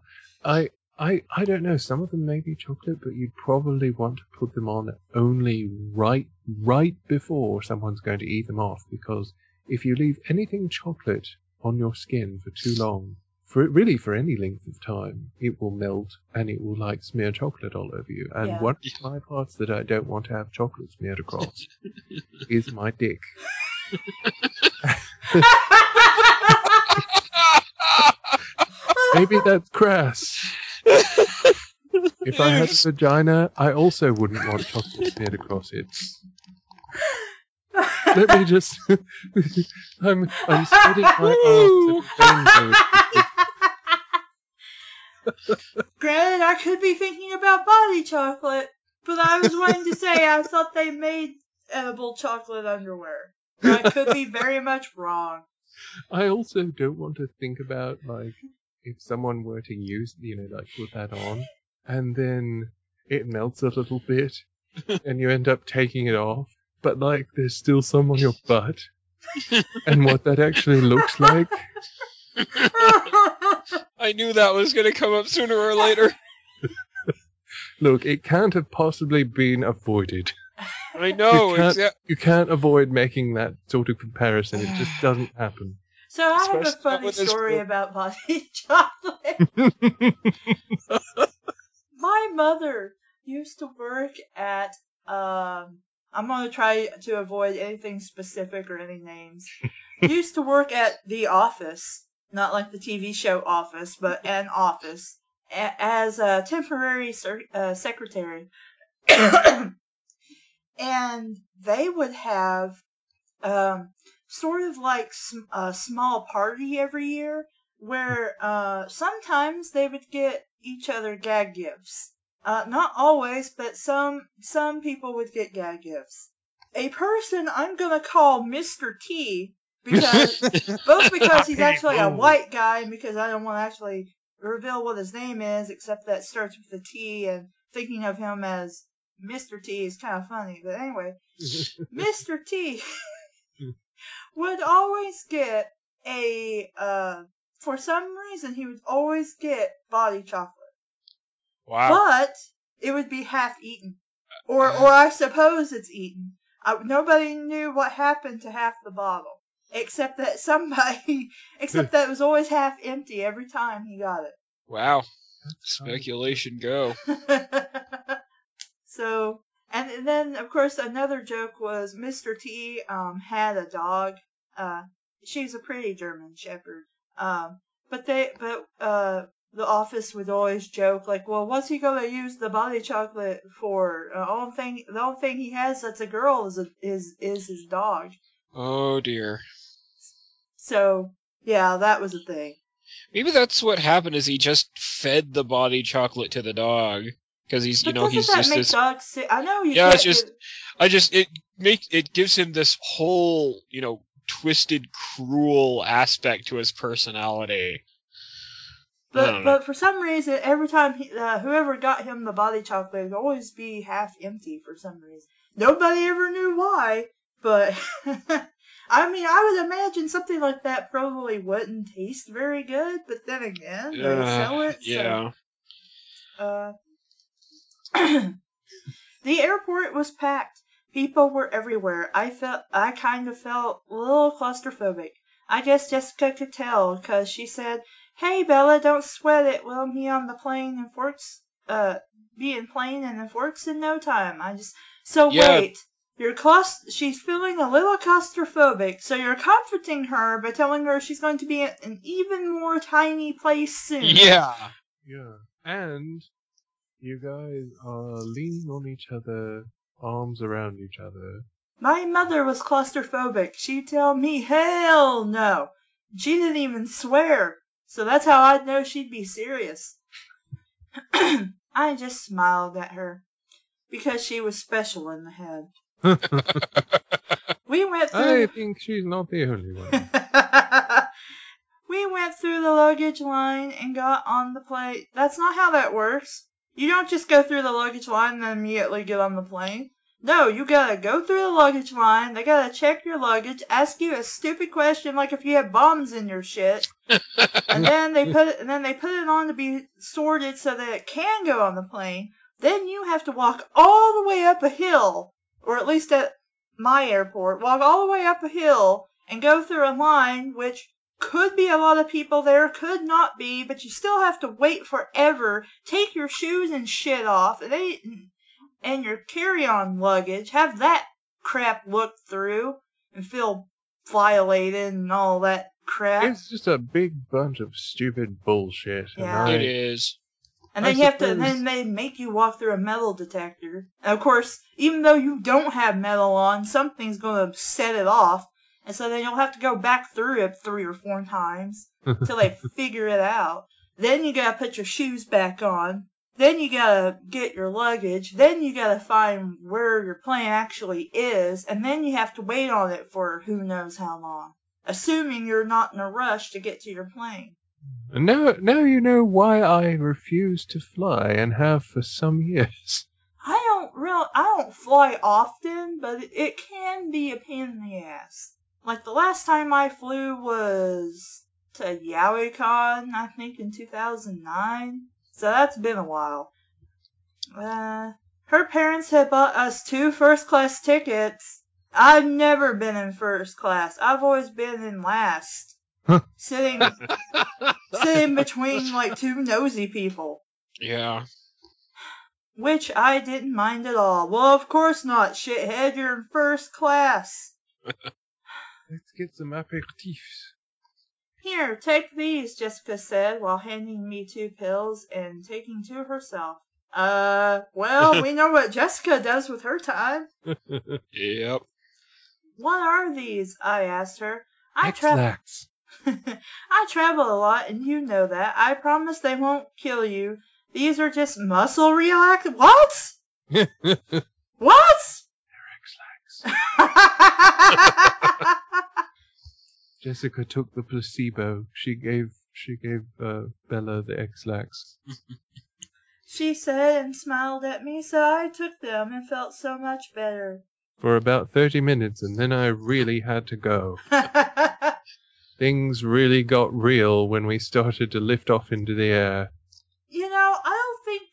I, I, I don't know. Some of them may be chocolate, but you'd probably want to put them on only right, right before someone's going to eat them off, because if you leave anything chocolate on your skin for too long, for really for any length of time, it will melt and it will like smear chocolate all over you. And Yeah. one of my parts that I don't want to have chocolate smeared across (laughs) is my dick. (laughs) (laughs) Maybe that's crass. If I had a vagina, I also wouldn't want chocolate smeared across it. (laughs) Let me just. (laughs) I'm I'm spreading my arms (laughs) Granted, I could be thinking about body chocolate, but I was wanting to say I thought they made edible chocolate underwear. I could be very much wrong. I also don't want to think about like if someone were to use, you know, like put that on, and then it melts a little bit, (laughs) and you end up taking it off, but like there's still some on your butt, and what that actually looks like. (laughs) I knew that was going to come up sooner or later. (laughs) Look, it can't have possibly been avoided. I know. You can't- exa- You can't avoid making that sort of comparison. It just doesn't happen. So I have a funny story about body (laughs) chocolate. (laughs) My mother used to work at um I'm gonna try to avoid anything specific or any names. (laughs) used to work at the office, not like the TV show Office, but an office a- as a temporary ser- uh, secretary. (coughs) (coughs) and they would have um sort of like a small party every year where uh, sometimes they would get each other gag gifts. Uh, not always, but some some people would get gag gifts. A person I'm gonna call Mr. T because (laughs) both because he's actually a white guy and because I don't want to actually reveal what his name is, except that it starts with a T and thinking of him as Mr. T is kind of funny. But anyway, (laughs) Mr. T (laughs) would always get a uh for some reason he would always get body chocolate. wow. But it would be half eaten. Or or I suppose it's eaten. Uh, nobody knew what happened to half the bottle. Except that somebody (laughs) except that it was always half empty every time he got it. Wow. Speculation go. (laughs) so, and then of course another joke was Mr. T um had a dog. Uh, she's a pretty German Shepherd. Um, but they, but uh, the office would always joke like, well, what's he gonna use the body chocolate for? Uh, thing, the only thing he has that's a girl is a, is is his dog. Oh dear. So yeah, that was a thing. Maybe that's what happened. Is he just fed the body chocolate to the dog because he's you But know doesn't he's that just make this. sick? I know you. Yeah, it's just- I just it make it gives him this whole you know twisted, cruel aspect to his personality. But but for some reason, every time he, uh, whoever got him the body chocolate would always be half empty for some reason. Nobody ever knew why, but (laughs) I mean, I would imagine something like that probably wouldn't taste very good. But then again, they Uh, sell it. yeah. So, uh, (clears throat) the airport was packed. People were everywhere. I felt I kind of felt a little claustrophobic. I guess Jessica could tell because she said, "Hey Bella, don't sweat it. We'll be on the plane in Forks, uh, be in plane and in Forks in no time." I just so Yeah. wait. You're claust- she's feeling a little claustrophobic, so you're comforting her by telling her she's going to be in an even more tiny place soon. Yeah. Yeah. And you guys are leaning on each other, arms around each other. My mother was claustrophobic. She'd tell me, hell no. She didn't even swear. So that's how I'd know she'd be serious. (clears throat) I just smiled at her because she was special in the head. (laughs) We went through. I think she's not the only one. (laughs) We went through the luggage line and got on the plane. That's not how that works. You don't just go through the luggage line and then immediately get on the plane. No, you gotta go through the luggage line. They gotta check your luggage, ask you a stupid question like if you have bombs in your shit, (laughs) and then they put it, and then they put it on to be sorted so that it can go on the plane. Then you have to walk all the way up a hill, or at least at my airport, walk all the way up a hill and go through a line which could be a lot of people there, could not be, but you still have to wait forever. Take your shoes and shit off, and they and your carry-on luggage. Have that crap looked through and feel violated and all that crap. It's just a big bunch of stupid bullshit. Yeah. And I, It is. And I then you have to, and then they make you walk through a metal detector. And of course, even though you don't have metal on, something's gonna set it off. And so then you'll have to go back through it three or four times until (laughs) they figure it out. Then you gotta put your shoes back on. Then you gotta get your luggage. Then you gotta find where your plane actually is. And then you have to wait on it for who knows how long. Assuming you're not in a rush to get to your plane. Now, now you know why I refuse to fly and have for some (laughs) years. I don't real I don't fly often, but it can be a pain in the ass. Like the last time I flew was to YowieCon, I think in 2009. So that's been a while. Uh, her parents had bought us two first class tickets. I've never been in first class. I've always been in last. Sitting (laughs) sitting between like two nosy people. Yeah. Which I didn't mind at all. Well, of course not, shithead. You're in first class. (laughs) Let's get some aperitifs. Here, take these, Jessica said while handing me two pills and taking two herself. Uh, well, we know what Jessica does with her time. (laughs) Yep. What are these? I asked her. I travel. (laughs) I travel a lot, and you know that. I promise they won't kill you. These are just muscle relax. What? (laughs) What? Ex-Lax. (laughs) (laughs) Jessica took the placebo. She gave she gave uh, Bella the Ex-Lax. (laughs) she said and smiled at me, so I took them and felt so much better. for about 30 minutes and then I really had to go. Things really got real when we started to lift off into the air. you know, I don't think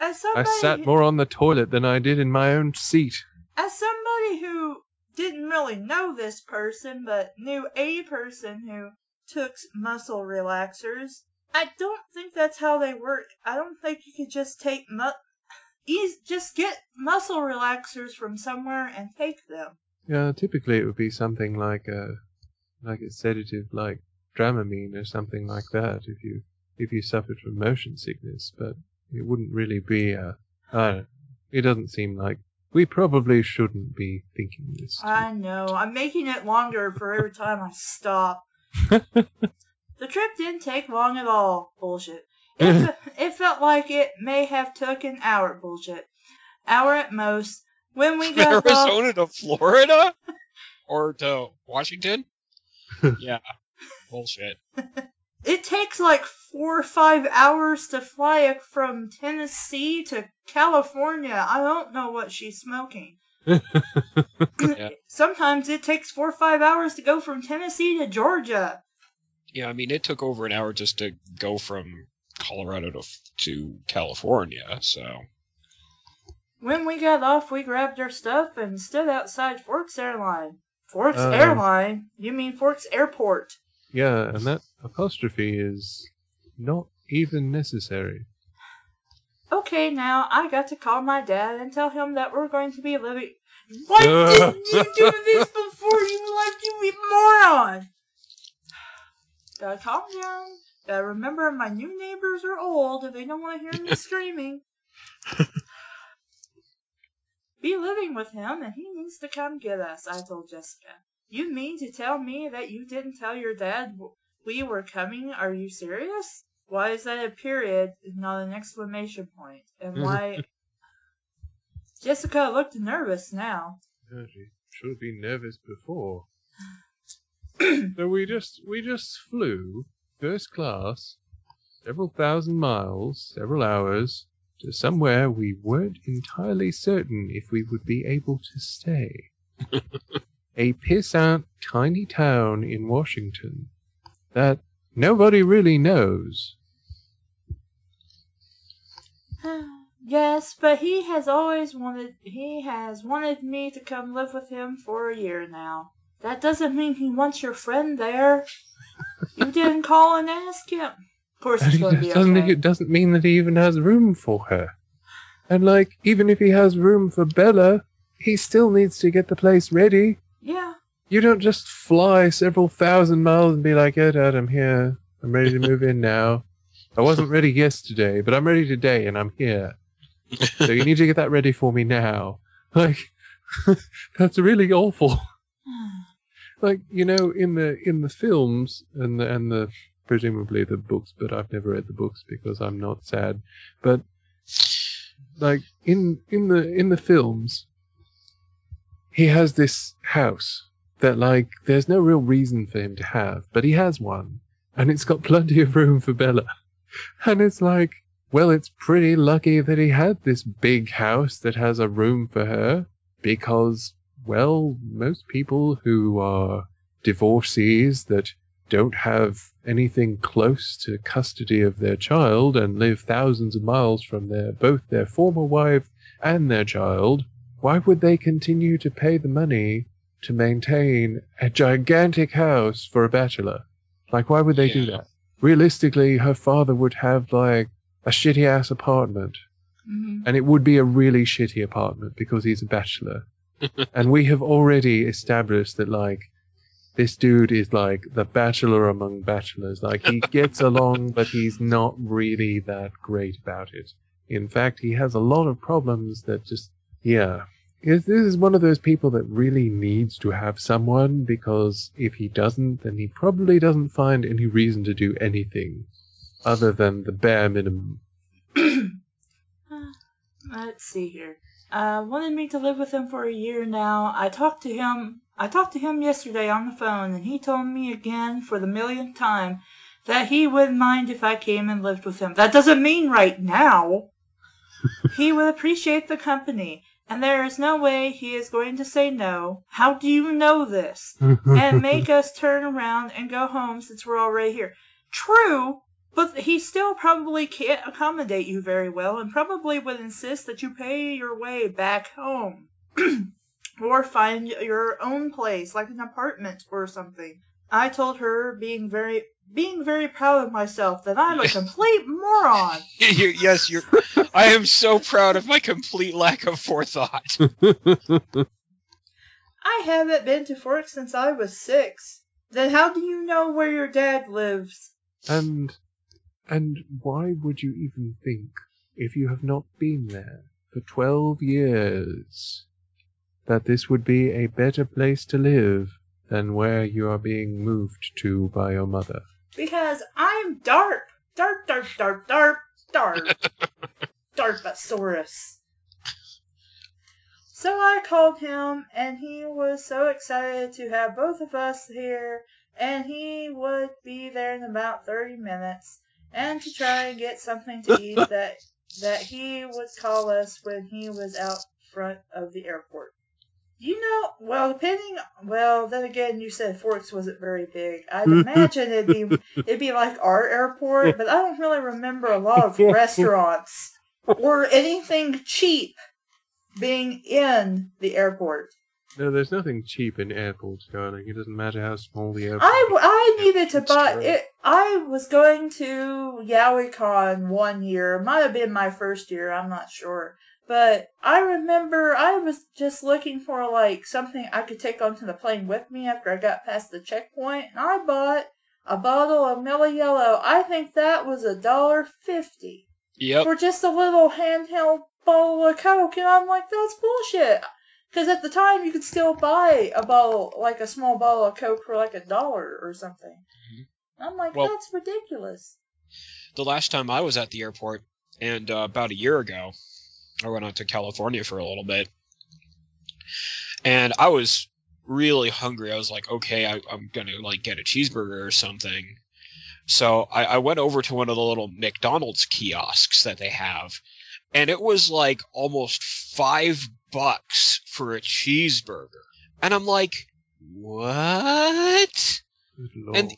as I sat more on the toilet than I did in my own seat. As somebody who didn't really know this person but knew a person who took muscle relaxers, I don't think that's how they work. I don't think you could just take mu- eas- just get muscle relaxers from somewhere and take them. Yeah, typically it would be something like a like a sedative like Dramamine or something like that if you if you suffered from motion sickness, but it wouldn't really be a I don't it doesn't seem like we probably shouldn't be thinking this. I know. I'm making it longer for every time I stop. (laughs) The trip didn't take long at all. Bullshit. It, it felt like it may have took an hour. Bullshit. Hour at most. When we got off, Arizona to Florida? (laughs) or to Washington? (laughs) yeah. Bullshit. It takes like four or five hours to fly from Tennessee to California. I don't know what she's smoking. (laughs) Yeah. Sometimes it takes four or five hours to go from Tennessee to Georgia. Yeah, I mean, it took over an hour just to go from Colorado to to California. So When we got off, we grabbed our stuff and stood outside Forks Airline. Forks Uh. Airline? You mean Forks Airport? Yeah, and that apostrophe is not even necessary. Okay, now I got to call my dad and tell him that we're going to be living. (laughs) Why didn't you (laughs) do this before you left, you moron? Gotta calm down. Gotta remember my new neighbors are old and they don't want to hear me (laughs) screaming. be living with him and he needs to come get us, I told Jessica. You mean to tell me that you didn't tell your dad we were coming? Are you serious? Why is that a period and not an exclamation point? And mm-hmm. why. (laughs) Jessica looked nervous now. Yeah, she should have been nervous before. (clears throat) so we just we just flew first class, several thousant miles, several hours, to somewhere we weren't entirely certain if we would be able to stay. (laughs) A pissant tiny town in Washington that nobody really knows. (sighs) yes, but he has always wanted. He has wanted me to come live with him for a year now. That doesn't mean he wants your friend there. You didn't call and ask him. Of course, it's going to be doesn't, okay. it doesn't mean that he even has room for her. And like, even if he has room for Bella, he still needs to get the place ready. You don't just fly several thousand miles and be like, yeah, Dad, I'm here. I'm ready to move in now. I wasn't ready yesterday, but I'm ready today and I'm here. So you need to get that ready for me now. (laughs) Like, (laughs) that's really awful. (sighs) Like, you know, in the in the films and the and the presumably the books, but I've never read the books because I'm not sad. But like in in the in the films, he has this house that like there's no real reason for him to have, but he has one, and it's got plenty of room for Bella, and it's like. Well, it's pretty lucky that he had this big house that has a room for her because, well, most people who are divorcees that don't have anything close to custody of their child and live thousands of miles from their both their former wife and their child, why would they continue to pay the money to maintain a gigantic house for a bachelor? Like, why would they do that? Realistically, her father would have like a shitty ass apartment hmm and it would be a really shitty apartment because he's a bachelor. (laughs) and we have already established that like this dude is like the bachelor among bachelors. Like he (laughs) gets along, but he's not really that great about it. In fact, he has a lot of problems that just yeah. This this is one of those people that really needs to have someone because if he doesn't, then he probably doesn't find any reason to do anything other than the bare minimum. (clears throat) Let's see here. Uh, wanted me to live with him for a year now. I talked to him. I talked to him yesterday on the phone, and he told me again for the millionth time that he wouldn't mind if I came and lived with him. That doesn't mean right now. (laughs) he would appreciate the company, and there is no way he is going to say no. How do you know this? (laughs) and make us turn around and go home since we're already here. True, but he still probably can't accommodate you very well and probably would insist that you pay your way back home. (clears throat) or find your own place, like an apartment or something. I told her, being very being very proud of myself, that I'm a (laughs) complete moron. (laughs) You- yes, you're. I am so proud of my complete lack of forethought. (laughs) I haven't been to Forks since I was six. Then how do you know where your dad lives? And and why would you even think, if you have not been there for twelve years, that this would be a better place to live than where you are being moved to by your mother? Because I'm DARP. DARP, DARP, DARP, DARP, DARP. (laughs) Darpasaurus. So I called him, and he was so excited to have both of us here, and he would be there in about 30 minutes, and to try and get something to eat (laughs) that that he would call us when he was out front of the airport. You know, well, depending, well, then again, you said Forks wasn't very big. I'd (laughs) imagine it'd be it'd be like our airport, but I don't really remember a lot of (laughs) restaurants or anything cheap being in the airport. No, there's nothing cheap in airports, darling. It doesn't matter how small the airport. I, I needed to buy it. I was going to YowieCon one year. Might have been my first year. I'm not sure. But I remember I was just looking for like something I could take onto the plane with me after I got past the checkpoint, and I bought a bottle of Mellow Yellow. I think that was a dollar fifty Yep. for just a little handheld bottle of Coke, and I'm like, that's bullshit. Because at the time you could still buy a bottle, like a small bottle of Coke for like a dollar or something. I'm like, Well- that's ridiculous. The last time I was at the airport, and uh, about a year ago, I went out to California for a little bit, and I was really hungry. I was like, okay, I, I'm gonna like get a cheeseburger or something. So I, I went over to one of the little McDonald's kiosks that they have, and it was like almost five bucks for a cheeseburger. And I'm like, what? And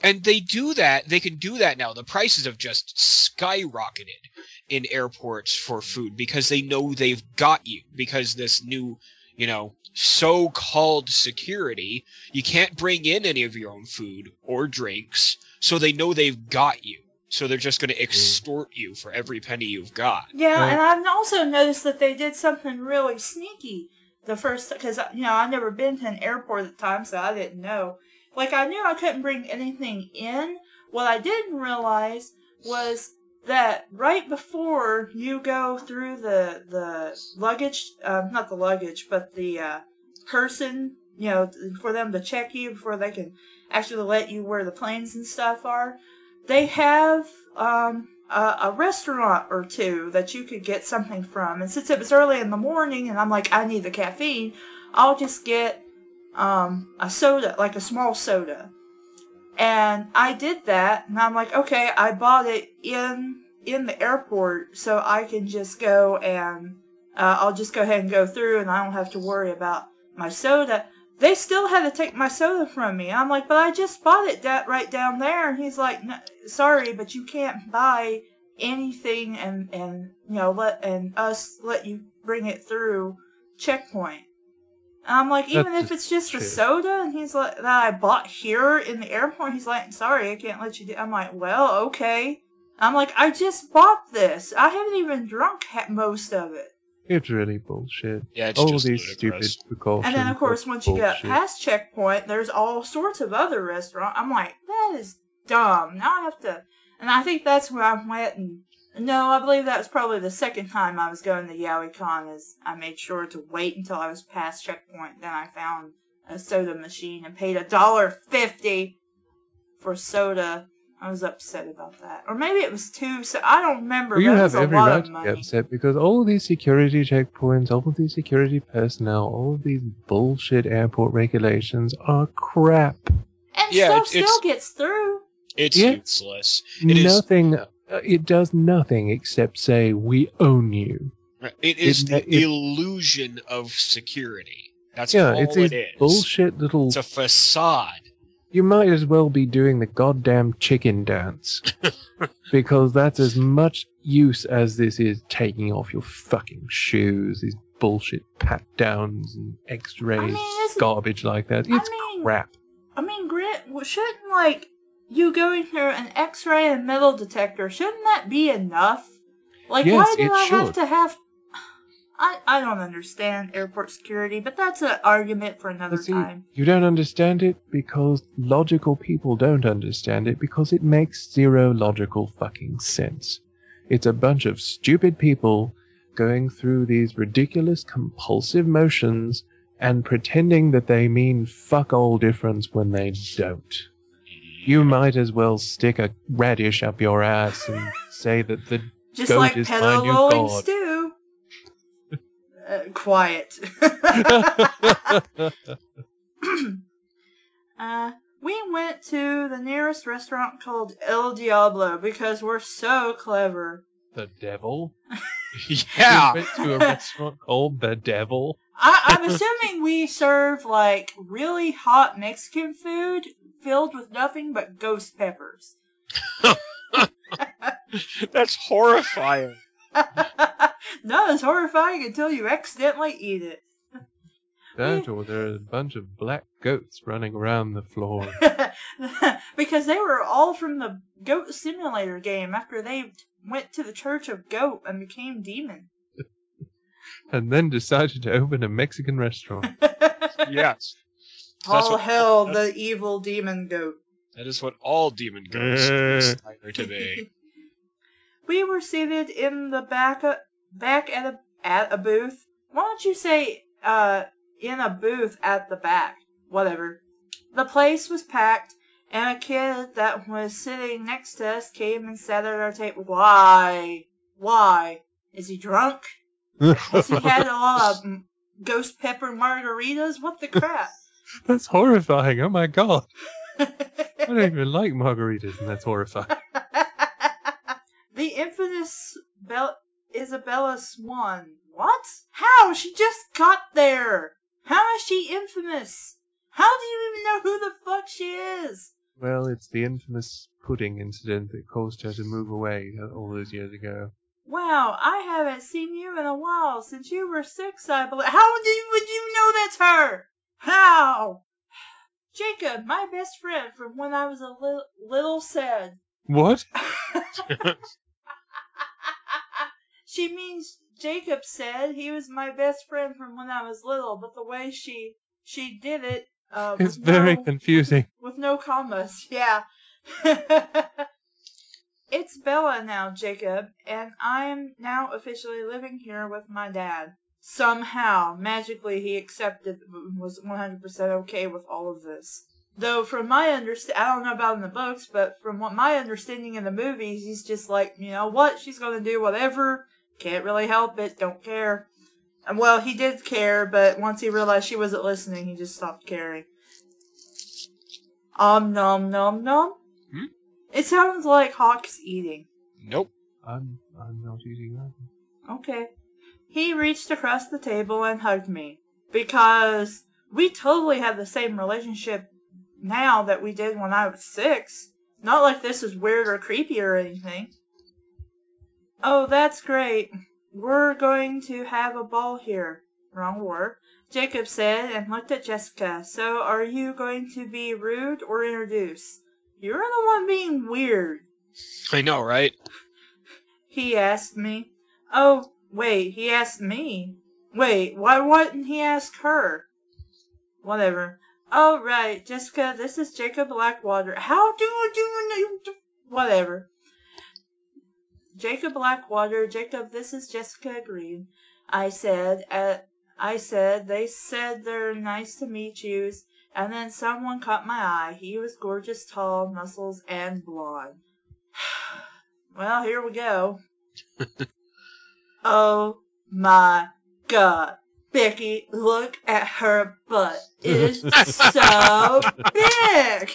and they do that. They can do that now. The prices have just skyrocketed in airports for food because they know they've got you. Because this new, you know, so-called security, you can't bring in any of your own food or drinks, so they know they've got you. So they're just going to mm. extort you for every penny you've got. Yeah, Right. and I've also noticed that they did something really sneaky the first because you know I've never been to an airport at the time, so I didn't know. Like I knew I couldn't bring anything in. What I didn't realize was that right before you go through the the luggage, um, not the luggage, but the uh, person, you know, for them to check you before they can actually let you where the planes and stuff are, they have um, a, a restaurant or two that you could get something from. And since it was early in the morning and I'm like, I need the caffeine, I'll just get um, a soda, like a small soda. And I did that, and I'm like, okay, I bought it in in the airport, so I can just go and uh, I'll just go ahead and go through, and I don't have to worry about my soda. They still had to take my soda from me. I'm like, but I just bought it that right down there. And he's like, sorry, but you can't buy anything and and you know let and us let you bring it through checkpoint. And I'm like, even That's if it's just a soda, and he's like, that I bought here in the airport, he's like, sorry, I can't let you do. I'm like, well, okay. I'm like, I just bought this. I haven't even drunk ha- most of it. It's really bullshit. Yeah, it's All just these ludicrous. stupid precautions. And then, of course, once you get past checkpoint, there's all sorts of other restaurants. I'm like, that is dumb. Now I have to. And I think that's where I went and. No, I believe that was probably the second time I was going to YowieCon. Is I made sure to wait until I was past checkpoint. Then I found a soda machine and paid a dollar fifty for soda. I was upset about that, or maybe it was two. So I don't remember. Well, you but it have was a every lot right of to be upset because all of these security checkpoints, all of these security personnel, all of these bullshit airport regulations are crap. And Yeah, stuff it's- still gets through. It's Yeah. useless. It is- nothing. uh, Uh, it does nothing except say we own you. It is It- the it- illusion of security. That's yeah, all it's it is. bullshit little. It's a facade. You might as well be doing the goddamn chicken dance. (laughs) because that's as much use as this is taking off your fucking shoes, these bullshit pat downs and x rays, I mean, garbage like that. I mean- crap. I mean, Grant, shouldn't like you going through an X-ray and metal detector? Shouldn't that be enough? Like, Yes, why do I have to have? I I don't understand airport security, but that's an argument for another see, time. you don't understand it because logical people don't understand it because it makes zero logical fucking sense. It's a bunch of stupid people going through these ridiculous compulsive motions and pretending that they mean fuck all difference when they don't. You might as well stick a radish up your ass and say that the Just goat like is my pedo new rolling god. stew. (laughs) uh, quiet. (laughs) uh, we went to the nearest restaurant called El Diablo because we're so clever. the devil. (laughs) Yeah. We went to a restaurant called the devil. I, I'm assuming we serve like really hot Mexican food filled with nothing but ghost peppers. (laughs) That's horrifying. (laughs) no, it's horrifying until you accidentally eat it. That or there are a bunch of black goats running around the floor. (laughs) because they were all from the Goat Simulator game after they went to the Church of Goat and became demon. and then decided to open a Mexican restaurant. Yes. That's All what- hell, that's- the evil demon goat. That is what all demon (laughs) goats aspire to be. (laughs) we were seated in the back uh, back at a at a booth. Why don't you say uh in a booth at the back? Whatever. The place was packed, and a kid that was sitting next to us came and sat at our table. Why? Why? Is he drunk? (laughs) Has he had a lot of ghost pepper margaritas? What the crap? That's horrifying. Oh my god. (laughs) I don't even like margaritas, and that's horrifying. (laughs) the infamous Bel- Isabella Swan. What? How? She just got there. How is she infamous? How do you even know who the fuck she is? Well, it's the infamous pudding incident that caused her to move away all those years ago. Wow, I haven't seen you in a while since you were six, I believe. How did would you know that's her? How? Jacob, my best friend from when I was a little, little said. What? (laughs) (laughs) she means Jacob said he was my best friend from when I was little, but the way she she did it uh, It's very no, confusing. with no commas. (laughs) Yeah. it's Bella now, Jacob, and I'm now officially living here with my dad. Somehow, magically, he accepted and was 100% okay with all of this. Though from my understand, I don't know about in the books, but from what my understanding in the movies, he's just like, you know what, she's gonna do whatever. Can't really help it. Don't care. And well, he did care, but once he realized she wasn't listening, he just stopped caring. Om nom nom nom. Hmm? It sounds like Hawk's eating. Nope. I'm I'm not eating that. Okay. He reached across the table and hugged me because we totally have the same relationship now that we did when I was six. Not like this is weird or creepy or anything. Oh, that's great. We're going to have a ball here. Wrong word. Jacob said and looked at Jessica. So are you going to be rude or introduce? You're the one being weird. I know, right? He asked me. Oh, wait, he asked me. Wait, why wouldn't he ask her? Whatever. Oh, right, Jessica, this is Jacob Blackwater. How do you do, whatever. Jacob Blackwater, Jacob, this is Jessica Green. I said, uh, I said, they said they're nice to meet yous, and then someone caught my eye. He was gorgeous, tall, muscles, and blonde. (sighs) well, here we go. (laughs) oh my god. Becky, look at her butt. It is so big.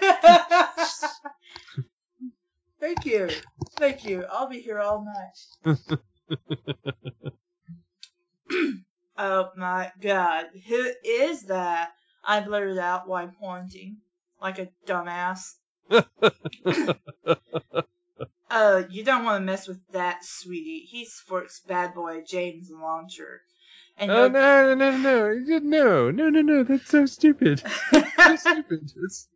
(laughs) Thank you. Thank you. I'll be here all night. (laughs) oh my god. Who is that? I blurted out while pointing. Like a dumbass. (laughs) Oh, you don't want to mess with that, sweetie. He's sports bad boy James Lautner. And oh no, no, no, no, no, no, no, no! That's so stupid. (laughs) So stupid. It's...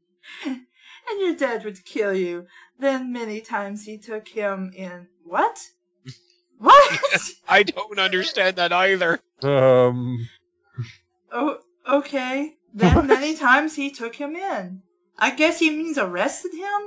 (laughs) And your dad would kill you. Then many times he took him in. What? (laughs) What? I don't understand that either. Um. Oh, okay. Then what? many times he took him in. I guess he means arrested him.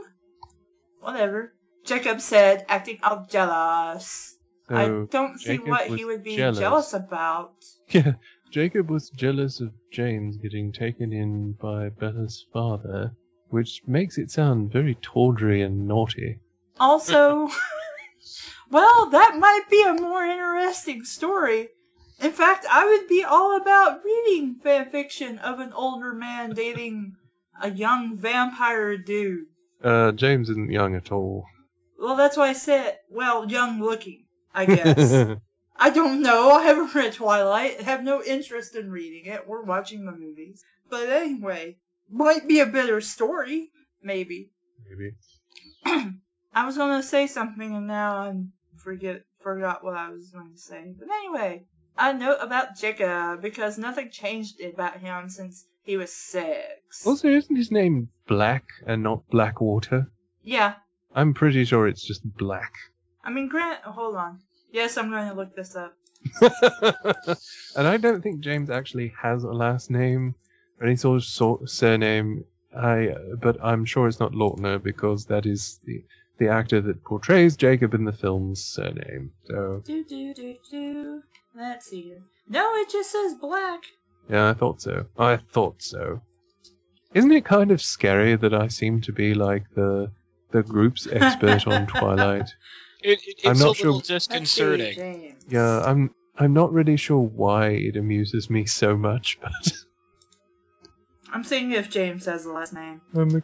Whatever. Jacob said, acting all jealous. I don't see Jacob what he would be jealous. jealous about. (laughs) yeah, Jacob was jealous of James getting taken in by Bella's father, which makes it sound very tawdry and naughty. Also, (laughs) well, that might be a more interesting story. In fact, I would be all about reading fan fiction of an older man dating a young vampire dude. Uh, James isn't young at all. Well, that's why I said, well, young looking, I (laughs) guess. I don't know. I haven't read Twilight. I have no interest in reading it or watching the movies. But anyway, might be a better story, maybe. Maybe. (clears throat) I was gonna say something and now I forget forgot what I was going to say. But anyway, I know about Jacob because nothing changed about him since he was six. Also, isn't his name Black and not Blackwater? Yeah, I'm pretty sure it's just Black. I mean, Grant. Hold on. Yes, I'm going to look this up. (laughs) and I don't think James actually has a last name or any sort of surname. I, but I'm sure it's not Lautner because that is the the actor that portrays Jacob in the film's surname. So Do do do do. Let's see here. No, it just says black. yeah, I thought so. I thought so. Isn't it kind of scary that I seem to be like the the group's expert on (laughs) Twilight? It, it, I'm it's not a little sure- Let's disconcerting. Yeah, I'm I'm not really sure why it amuses me so much, (laughs) but I'm seeing if James has a last name. I'm,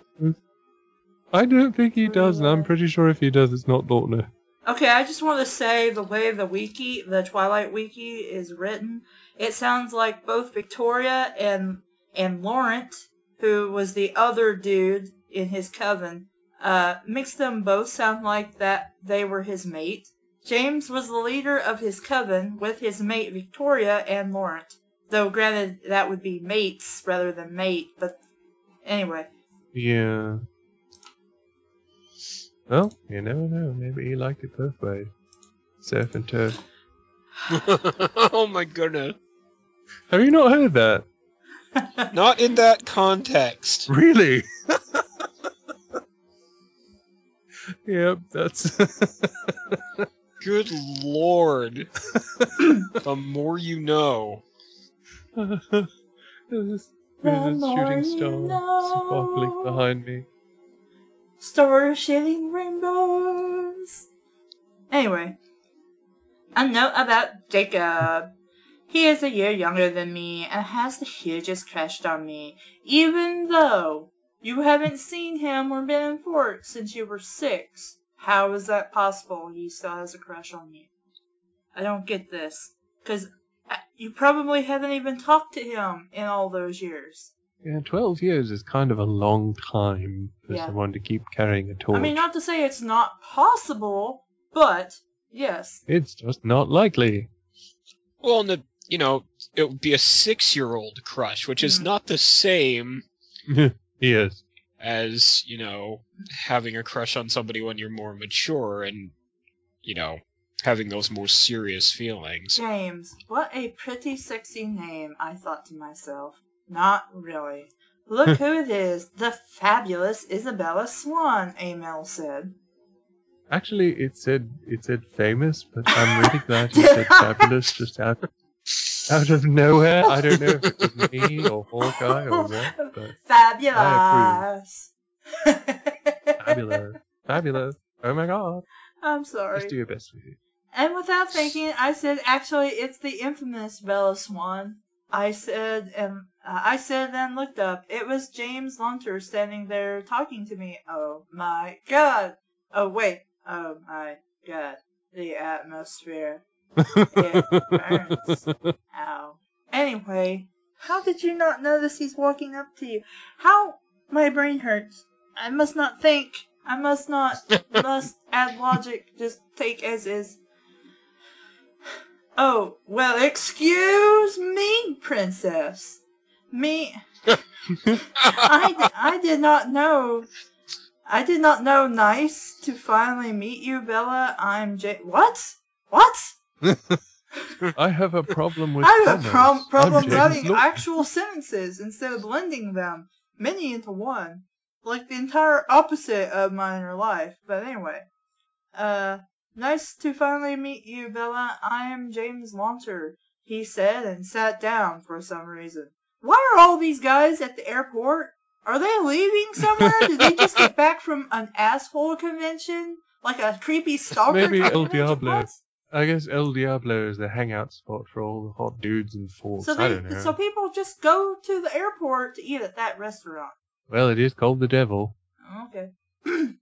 I don't think he does, and I'm pretty sure if he does, it's not Lautner. Okay, I just want to say the way the wiki, the Twilight wiki, is written, it sounds like both Victoria and and Laurent, who was the other dude in his coven, uh, makes them both sound like that they were his mate. James was the leader of his coven with his mate Victoria and Laurent. Though granted that would be mates rather than mate, but anyway. Yeah. Well, you never know. Maybe he liked it both ways. Surf and turf. (laughs) oh my goodness. Have you not heard that? Not in that context. Really? (laughs) yep, that's. (laughs) Good lord. the more you know. It's (laughs) The There's more shooting you stars know. sparkling behind me. Stars shooting rainbows. Anyway, a note about Jacob. He is a year younger than me and has the hugest crush on me, even though you haven't seen him or been in Fort since you were six. How is that possible? He still has a crush on you. I don't get this. Because you probably haven't even talked to him in all those years. Yeah, 12 years is kind of a long time for Yeah. someone to keep carrying a torch. I mean, not to say it's not possible, but yes. It's just not likely. Well, and the you know it would be a six-year-old crush, which is Mm. not the same (laughs) yes. as you know having a crush on somebody when you're more mature and you know having those more serious feelings. James, what a pretty sexy name, I thought to myself. Not really. Look (laughs) who it is, the fabulous Isabella Swan, Amel said. Actually, it said it said famous, but I'm really glad you said (laughs) fabulous just out out of nowhere. I don't know if it was me (laughs) or Hawkye or what, but Fabulous. fabulous, fabulous. Oh my god! (laughs) I'm sorry. Just sorry. do your best with it. And without thinking, I said, actually, it's the infamous Bella Swan. I said, and uh, I said, and looked up. It was James Lautner standing there talking to me. Oh my God! Oh wait! Oh my God! The atmosphere. It. Ow. Anyway, how did you not notice he's walking up to you? How? My brain hurts. I must not think. I must not. (laughs) must add logic. Just take as is. Oh, well, excuse me, princess. Me. I, I did not know. I did not know. Nice to finally meet you, Bella. I'm J. What? What? (laughs) I have a problem with. I have a I'm problem writing Look- actual sentences instead of blending them, many into one. Like the entire opposite of my inner life. But anyway. Uh, nice to finally meet you, Bella. I am James Lautner, he said and sat down for some reason. Why are all these guys at the airport? Are they leaving somewhere? Did they just get (laughs) back from an asshole convention? Like a creepy stalker Maybe El? Diablo. What? I guess El Diablo is the hangout spot for all the hot dudes and Forks. So I they, don't know. so people just go to the airport to eat at that restaurant. Well, it is called the Devil. Okay. (clears throat)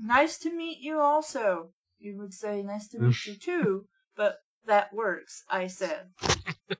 nice to meet you also. You would say nice to meet you too, (laughs) but that works, I said. (laughs)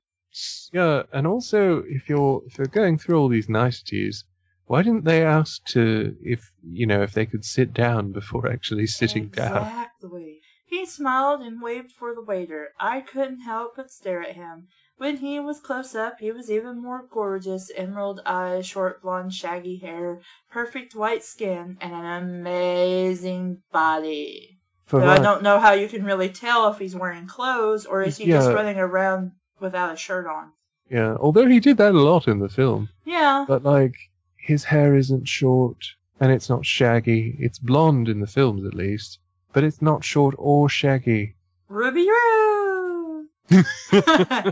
Yeah, and also if you're if you're going through all these niceties, why didn't they ask to if you know if they could sit down before actually sitting down? Exactly. He smiled and waved for the waiter. I couldn't help but stare at him. When he was close up, he was even more gorgeous. Emerald eyes, short blonde shaggy hair, perfect white skin, and an amazing body. For So I don't know how you can really tell if he's wearing clothes or is he just running around without a shirt on. Yeah, although he did that a lot in the film, Yeah. but like his hair isn't short and it's not shaggy. It's blonde in the films at least, but it's not short or shaggy. Ruby Roo! (laughs)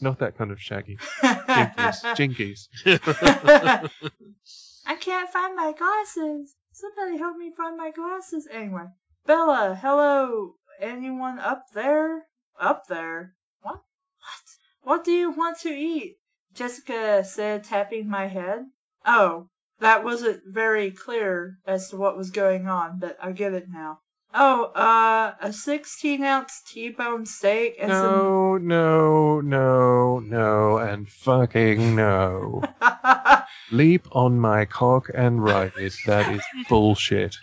Not that kind of shaggy. Jinkies. (laughs) Jinkies. (laughs) I can't find my glasses. Somebody help me find my glasses. Anyway, Bella, hello. Anyone up there? Up there? What? What? What do you want to eat? Jessica said, tapping my head. Oh, that wasn't very clear as to what was going on, but I get it now. Oh, uh, a 16 ounce T-bone steak and No, no, no, no, and fucking no. (laughs) Leap on my cock and ride it. That is (laughs) bullshit.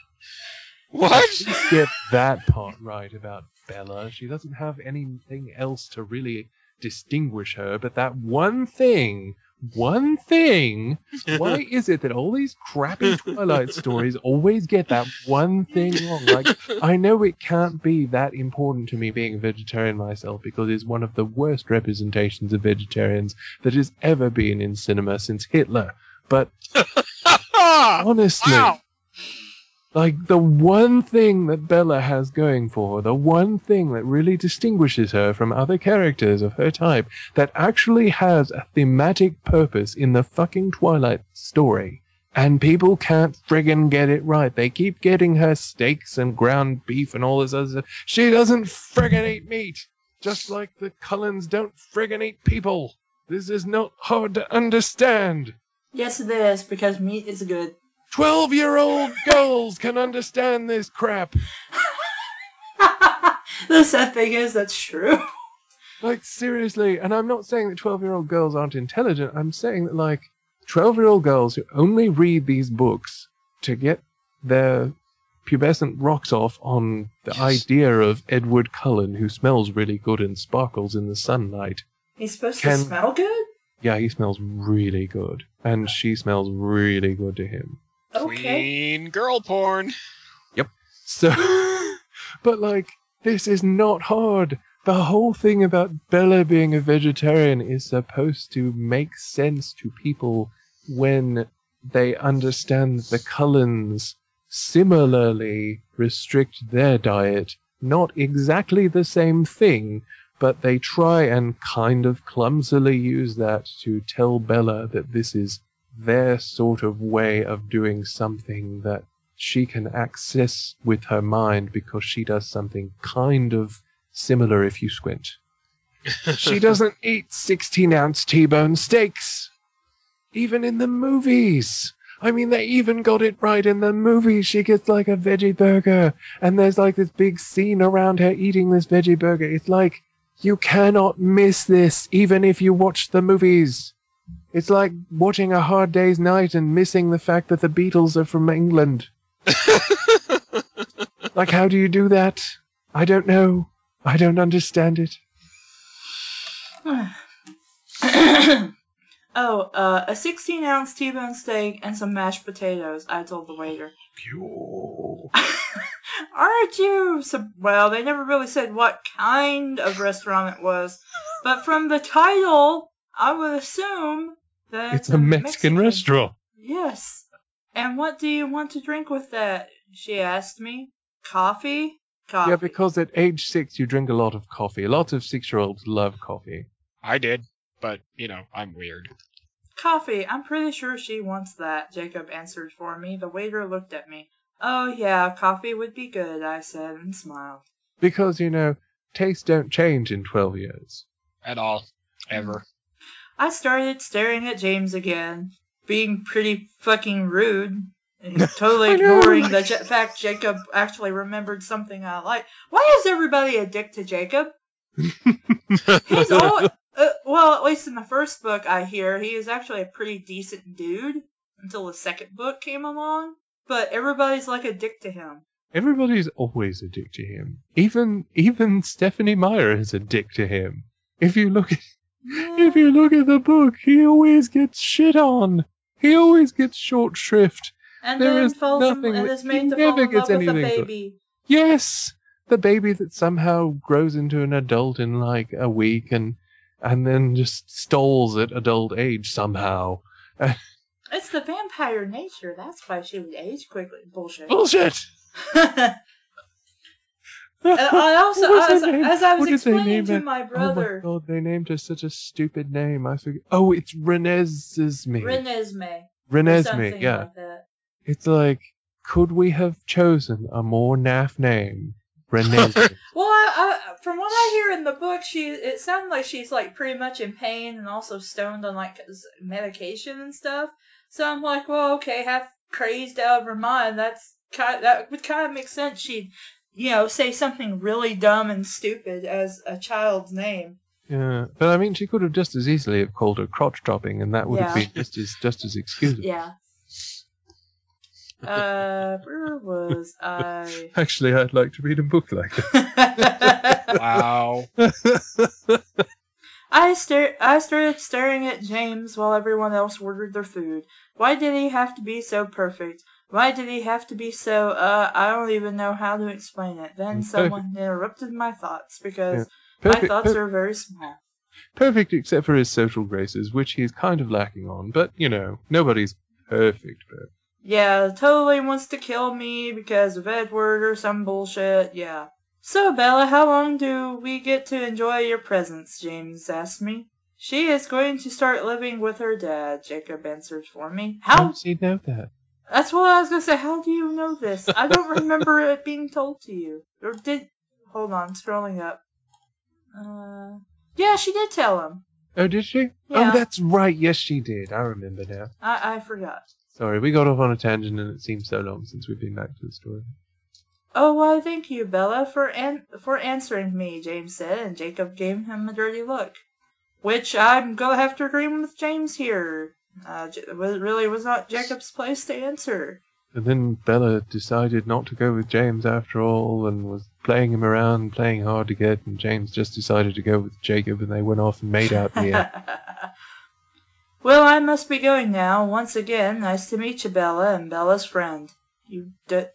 What? Just get that part right about Bella. She doesn't have anything else to really distinguish her, but that one thing, one thing. (laughs) Why is it that all these crappy Twilight stories always get that one thing wrong? Like, I know it can't be that important to me being a vegetarian myself because it's one of the worst representations of vegetarians that has ever been in cinema since Hitler. But (laughs) honestly, Wow. Like the one thing that Bella has going for her, the one thing that really distinguishes her from other characters of her type, that actually has a thematic purpose in the fucking Twilight story. And people can't friggin' get it right. They keep getting her steaks and ground beef and all this other stuff. She doesn't friggin' eat meat. Just like the Cullens don't friggin' eat people. This is not hard to understand. Yes, it is because meat is good. 12 year old girls can understand this crap. (laughs) the sad thing is that's true. Like, seriously. And I'm not saying that 12 year old girls aren't intelligent. I'm saying that, like, 12 year old girls who only read these books to get their pubescent rocks off on the Yes. idea of Edward Cullen, who smells really good and sparkles in the sunlight. He's supposed Can- to smell good. Yeah, he smells really good. And she smells really good to him. Okay. Queen girl porn. Yep. So, (laughs) but like, this is not hard. The whole thing about Bella being a vegetarian is supposed to make sense to people when they understand the Cullens similarly restrict their diet. Not exactly the same thing, but they try and kind of clumsily use that to tell Bella that this is their sort of way of doing something that she can access with her mind because she does something kind of similar if you squint. (laughs) she doesn't eat 16 ounce T bone steaks. Even in the movies. I mean, they even got it right in the movie. She gets like a veggie burger, and there's like this big scene around her eating this veggie burger. It's like, you cannot miss this, even if you watch the movies. It's like watching A Hard Day's Night and missing the fact that the Beatles are from England. (laughs) Like, how do you do that? I don't know. I don't understand it. (sighs) oh, uh, a 16 ounce T-bone steak and some mashed potatoes. I told the waiter. Pure. (laughs) Aren't you? So, well, they never really said what kind of restaurant it was, but from the title, I would assume that It's a Mexican restaurant. Yes. And what do you want to drink with that? She asked me. Coffee? Coffee. Yeah, because at age six you drink a lot of coffee. A lot of six-year-olds love coffee. I did, but you know, I'm weird. Coffee. I'm pretty sure she wants that, Jacob answered for me. The waiter looked at me. Oh, yeah, coffee would be good, I said and smiled. Because you know, tastes don't change in twelve years. At all. Ever. I started staring at James again, being pretty fucking rude. and (laughs) Totally ignoring the j- fact Jacob actually remembered something I like. Why is everybody a dick to Jacob? (laughs) He's all uh, well, at least in the first book I hear, he is actually a pretty decent dude until the second book came along. But everybody's like a dick to him. Everybody's always a dick to him. Even even Stephenie Meyer is a dick to him. If you look at if you look at the book, he always gets shit on. He always gets short shrift. and there then is falls in, nothing and is he made to never fall in gets love with a anything good. baby. Yes, the baby that somehow grows into an adult in like a week and and then just stalls at adult age somehow. It's the vampire nature. That's why she would age quickly. Bullshit. Bullshit. (laughs) And I also, What was as, name? as I was What did they explaining name to her? my Oh brother, my god, they named her such a stupid name. I forget. Oh, it's Renesmee. Renesmee. or Renesmee, something yeah. like that. It's like, could we have chosen a more naff name? Renesmee. (laughs) Well, I, I, from what I hear in the book, she it sounds like she's like pretty much in pain and also stoned on like medication and stuff. So I'm like, well, okay, half crazed out of her mind. That's kind that would kind of make sense. She'd, you know, say something really dumb and stupid as a child's name. yeah, but I mean, she could have just as easily have called her crotch dropping, and that would have been just as just as excusable. Yeah. Uh, where was I? (laughs) Actually, I'd like to read a book like that. (laughs) Wow. I stare. I started staring at James while everyone else ordered their food. Why did he have to be so perfect? Why did he have to be so? Uh, I don't even know how to explain it. Then Mm, someone interrupted my thoughts because Perfect, my thoughts per- are very small. perfect except for his social graces, which he's kind of lacking on. But you know, nobody's perfect. But Yeah, totally wants to kill me because of Edward or some bullshit. Yeah. So, Bella, how long do we get to enjoy your presence? James asked me. She is going to start living with her dad, Jacob answered for me. How How? does he know that? That's what I was gonna say. How do you know this? I don't (laughs) remember it being told to you. Or did. Hold on, scrolling up. Uh. Yeah, she did tell him. Oh, did she? Yeah. Oh, that's right. Yes, she did. I remember now. I, I forgot. Sorry, we got off on a tangent, and it seems so long since we've been back to the story. Oh, why, thank you, Bella, for an- for answering me, James said, and Jacob gave him a dirty look. Which I'm gonna have to agree with James here. Uh, it really was not Jacob's place to answer. And then Bella decided not to go with James after all, and was playing him around, playing hard to get, and James just decided to go with Jacob, and they went off and made out in the end. (laughs) well, I must be going now. Once again, nice to meet you, Bella, and Bella's friend. You d-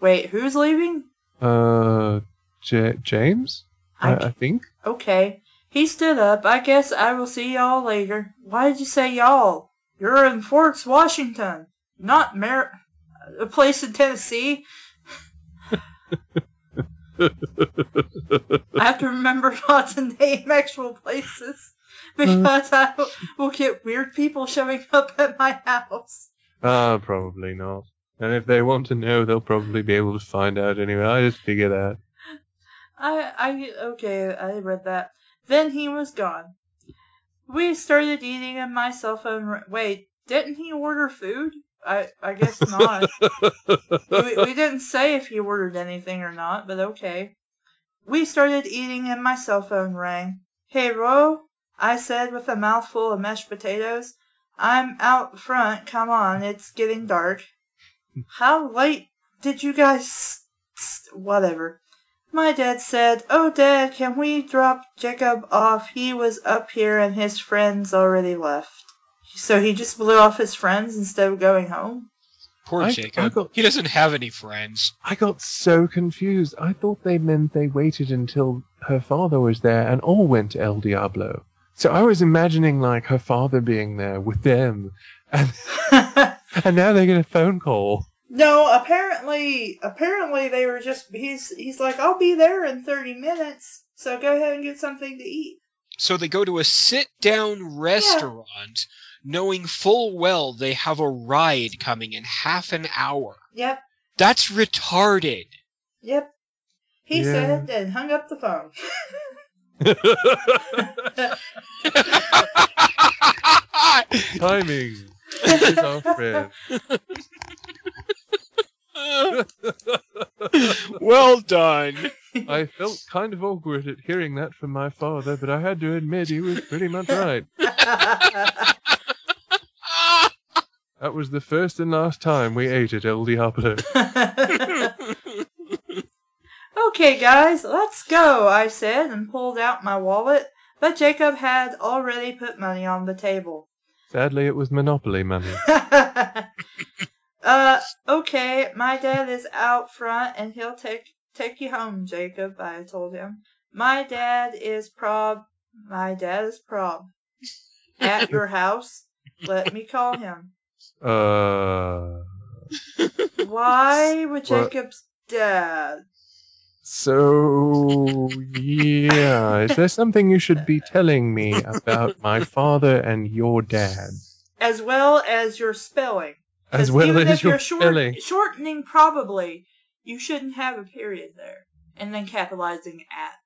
wait, who's leaving? Uh, J- James? I, I- I think. Okay. He stood up. I guess I will see y'all later. Why did you say y'all? You're in Forks, Washington, not Mer- a place in Tennessee. I have to remember (laughs) not to name actual places (laughs) because I will- will get weird people showing up at my house. Ah, probably not. And if they want to know, they'll probably be able to find out anyway. I just figure that. I, I, okay, I read that. Then he was gone. We started eating and my cell phone. Wait, didn't he order food? I, I guess not. (laughs) we, we didn't say if he ordered anything or not, but okay. We started eating and my cell phone rang. Hey, Ro, I said with a mouthful of mashed potatoes. I'm out front. Come on, it's getting dark. How late did you guys? Whatever. My dad said, Oh, Dad, can we drop Jacob off? He was up here and his friends already left. So he just blew off his friends instead of going home? Poor I- I Jacob. got- He doesn't have any friends. I got so confused. I thought they meant they waited until her father was there and all went to El Diablo. So I was imagining like her father being there with them, and (laughs) and now they get a phone call. No, apparently, apparently they were just, he's, he's like, I'll be there in 30 minutes. So go ahead and get something to eat. So they go to a sit down restaurant knowing full well they have a ride coming in half an hour. Yep, That's retarded. yep. He Yeah. said and hung up the phone. (laughs) (laughs) (laughs) Timing. This is our friend. well done. I felt kind of awkward at hearing that from my father, but I had to admit he was pretty much right. That was the first and last time we ate at El Diablo. (laughs) okay, guys, let's go, I said and pulled out my wallet, but Jacob had already put money on the table. Sadly, it was Monopoly money. (laughs) uh, okay, my dad is out front and he'll take take you home, Jacob, I told him. My dad is prob my dad is prob. At your (laughs) house. Let me call him. Uh. Why would What? Jacob's dad? So, yeah. Is there something you should be telling me about my father and your dad? As well as your spelling. As well even as if your you're short, spelling. shortening probably, you shouldn't have a period there. And then capitalizing at.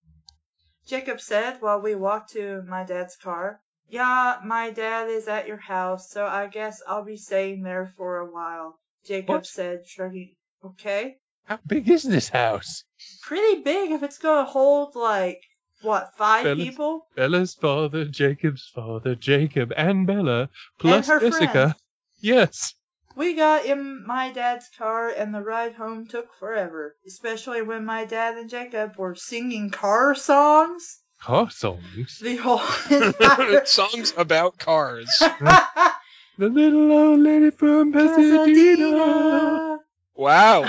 Jacob said while we walked to my dad's car. Yeah, my dad is at your house, so I guess I'll be staying there for a while. Jacob What? said, shrugging. Okay. How big is this house? Pretty big if it's gonna hold like, what, five Fellas. people? Bella's father, Jacob's father, Jacob, and Bella, plus her Jessica. friends. Yes. We got in my dad's car and the ride home took forever, especially when my dad and Jacob were singing car songs. Car songs. The whole (laughs) entire Songs about cars. (laughs) The little old lady from Pasadena. (laughs) Wow.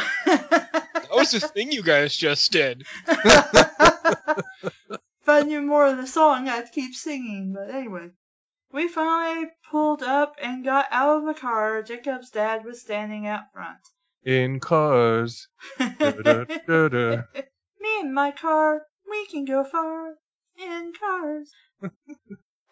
That was the thing you guys just did. if I knew more of the song, I'd keep singing. But anyway, We finally pulled up and got out of the car. Jacob's dad was standing out front. In cars. Da-da-da-da. (laughs) Me and my car, we can go far in cars. (laughs)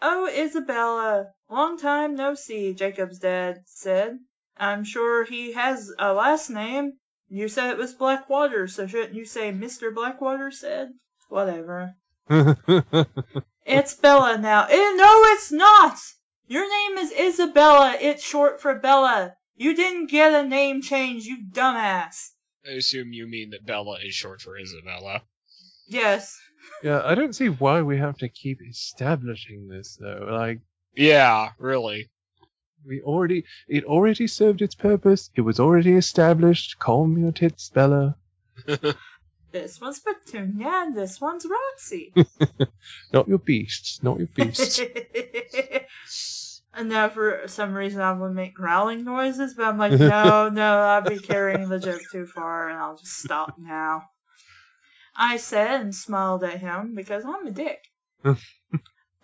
oh, Isabella, long time no see, Jacob's dad said. I'm sure he has a last name. You said it was Blackwater, so shouldn't you say Mr. Blackwater said? Whatever. (laughs) It's Bella now. Eh, no, it's not! Your name is Isabella. It's short for Bella. You didn't get a name change, you dumbass. I assume you mean that Bella is short for Isabella. Yes. yeah, I don't see why we have to keep establishing this though. Like Yeah, really. We already it already served its purpose. It was already established. Call me your tits, Bella. (laughs) This one's Petunia and this one's Roxy. (laughs) Not your beasts. Not your beasts. (laughs) and now for some reason I would make growling noises, but I'm like, no, no, I'd be carrying the joke too far and I'll just stop now. I said and smiled at him because I'm a dick.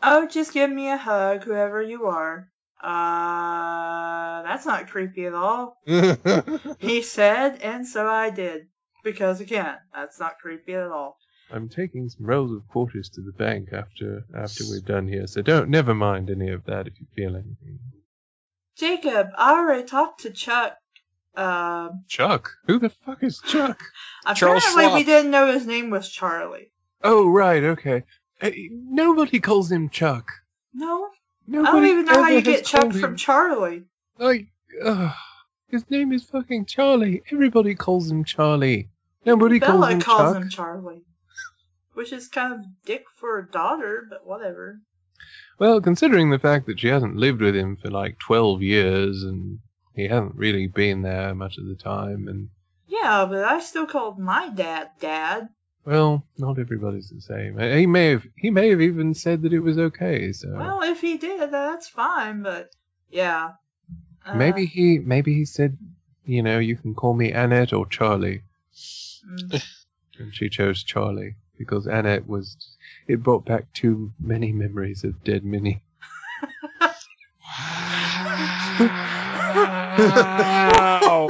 oh, just give me a hug, whoever you are. Uh, that's not creepy at all. (laughs) He said, and so I did. Because again, that's not creepy at all. I'm taking some rolls of quarters to the bank after after we're done here, so don't never mind any of that if you feel anything. Jacob, I already talked to Chuck. Um, Chuck? Who the fuck is Chuck? (laughs) Apparently we didn't know his name was Charlie. Oh right, okay. Uh, nobody calls him Chuck. No, Nobody I don't even know how you get Chuck from Charlie. Like, ugh, his name is fucking Charlie. Everybody calls him Charlie. Nobody calls Bella him calls Chuck. him Charlie, which is kind of dick for a daughter, but whatever. Well, considering the fact that she hasn't lived with him for like 12 years and he hasn't really been there much of the time, and, Yeah, but I still called my dad Dad. Well, not everybody's the same. He may have, he may have even said that it was okay, so. Well, if he did, that's fine. But yeah, Uh, maybe he, maybe he said, you know, you can call me Annette or Charlie, mm, and she chose Charlie because Annette was, it brought back too many memories of dead Minnie. (laughs) Wow.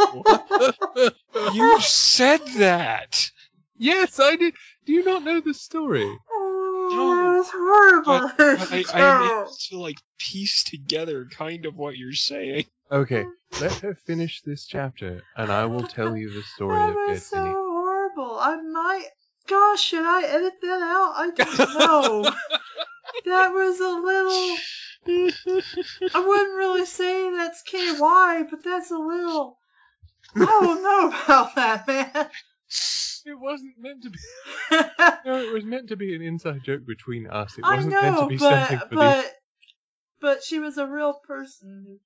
you said that. Yes, I did. Do you not know the story? Oh, that was horrible. But (laughs) I, I am to like piece together kind of what you're saying. Okay, let her finish this chapter, and I will tell you the story that of was Dead so horrible. I might. Gosh, should I edit that out? I don't (laughs) know. that was a little. (laughs) I wouldn't really say that's KY, but that's a little. I don't know about that, man. It wasn't meant to be. (laughs) No, it was meant to be an inside joke between us. It wasn't meant to know, be something but for but but she was a real person who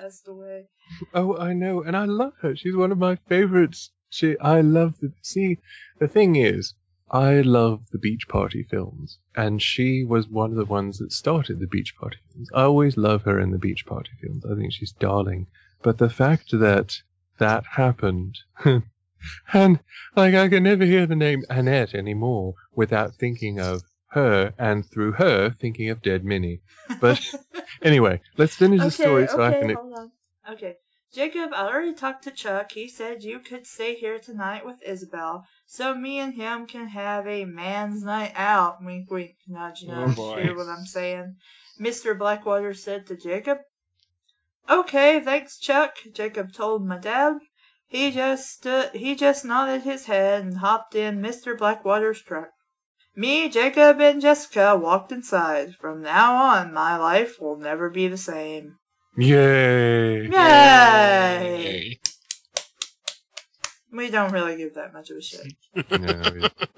passed away. Oh, I know, and I love her. She's one of my favorites. She, I love the. See, the thing is, I love the Beach Party films, and she was one of the ones that started the Beach Party films. I always love her in the Beach Party films. I think she's darling. But the fact that that happened, (laughs) and like I can never hear the name Annette anymore without thinking of her, and through her thinking of Dead Minnie. But (laughs) anyway, let's finish the story so I can. hold on. Okay. Jacob, I already talked to Chuck. He said you could stay here tonight with Isabel, so me and him can have a man's night out. Wink, wink, nudge, Oh, nudge. boy. Hear what I'm saying? Mr. Blackwater said to Jacob. Okay, thanks, Chuck. Jacob told my dad. He just he just nodded his head and hopped in Mr. Blackwater's truck. Me, Jacob, and Jessica walked inside. From now on, my life will never be the same. Yay! Yay! We don't really give that much of a shit. (laughs)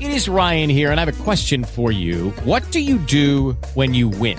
It is Ryan here, and I have a question for you. What do you do when you win?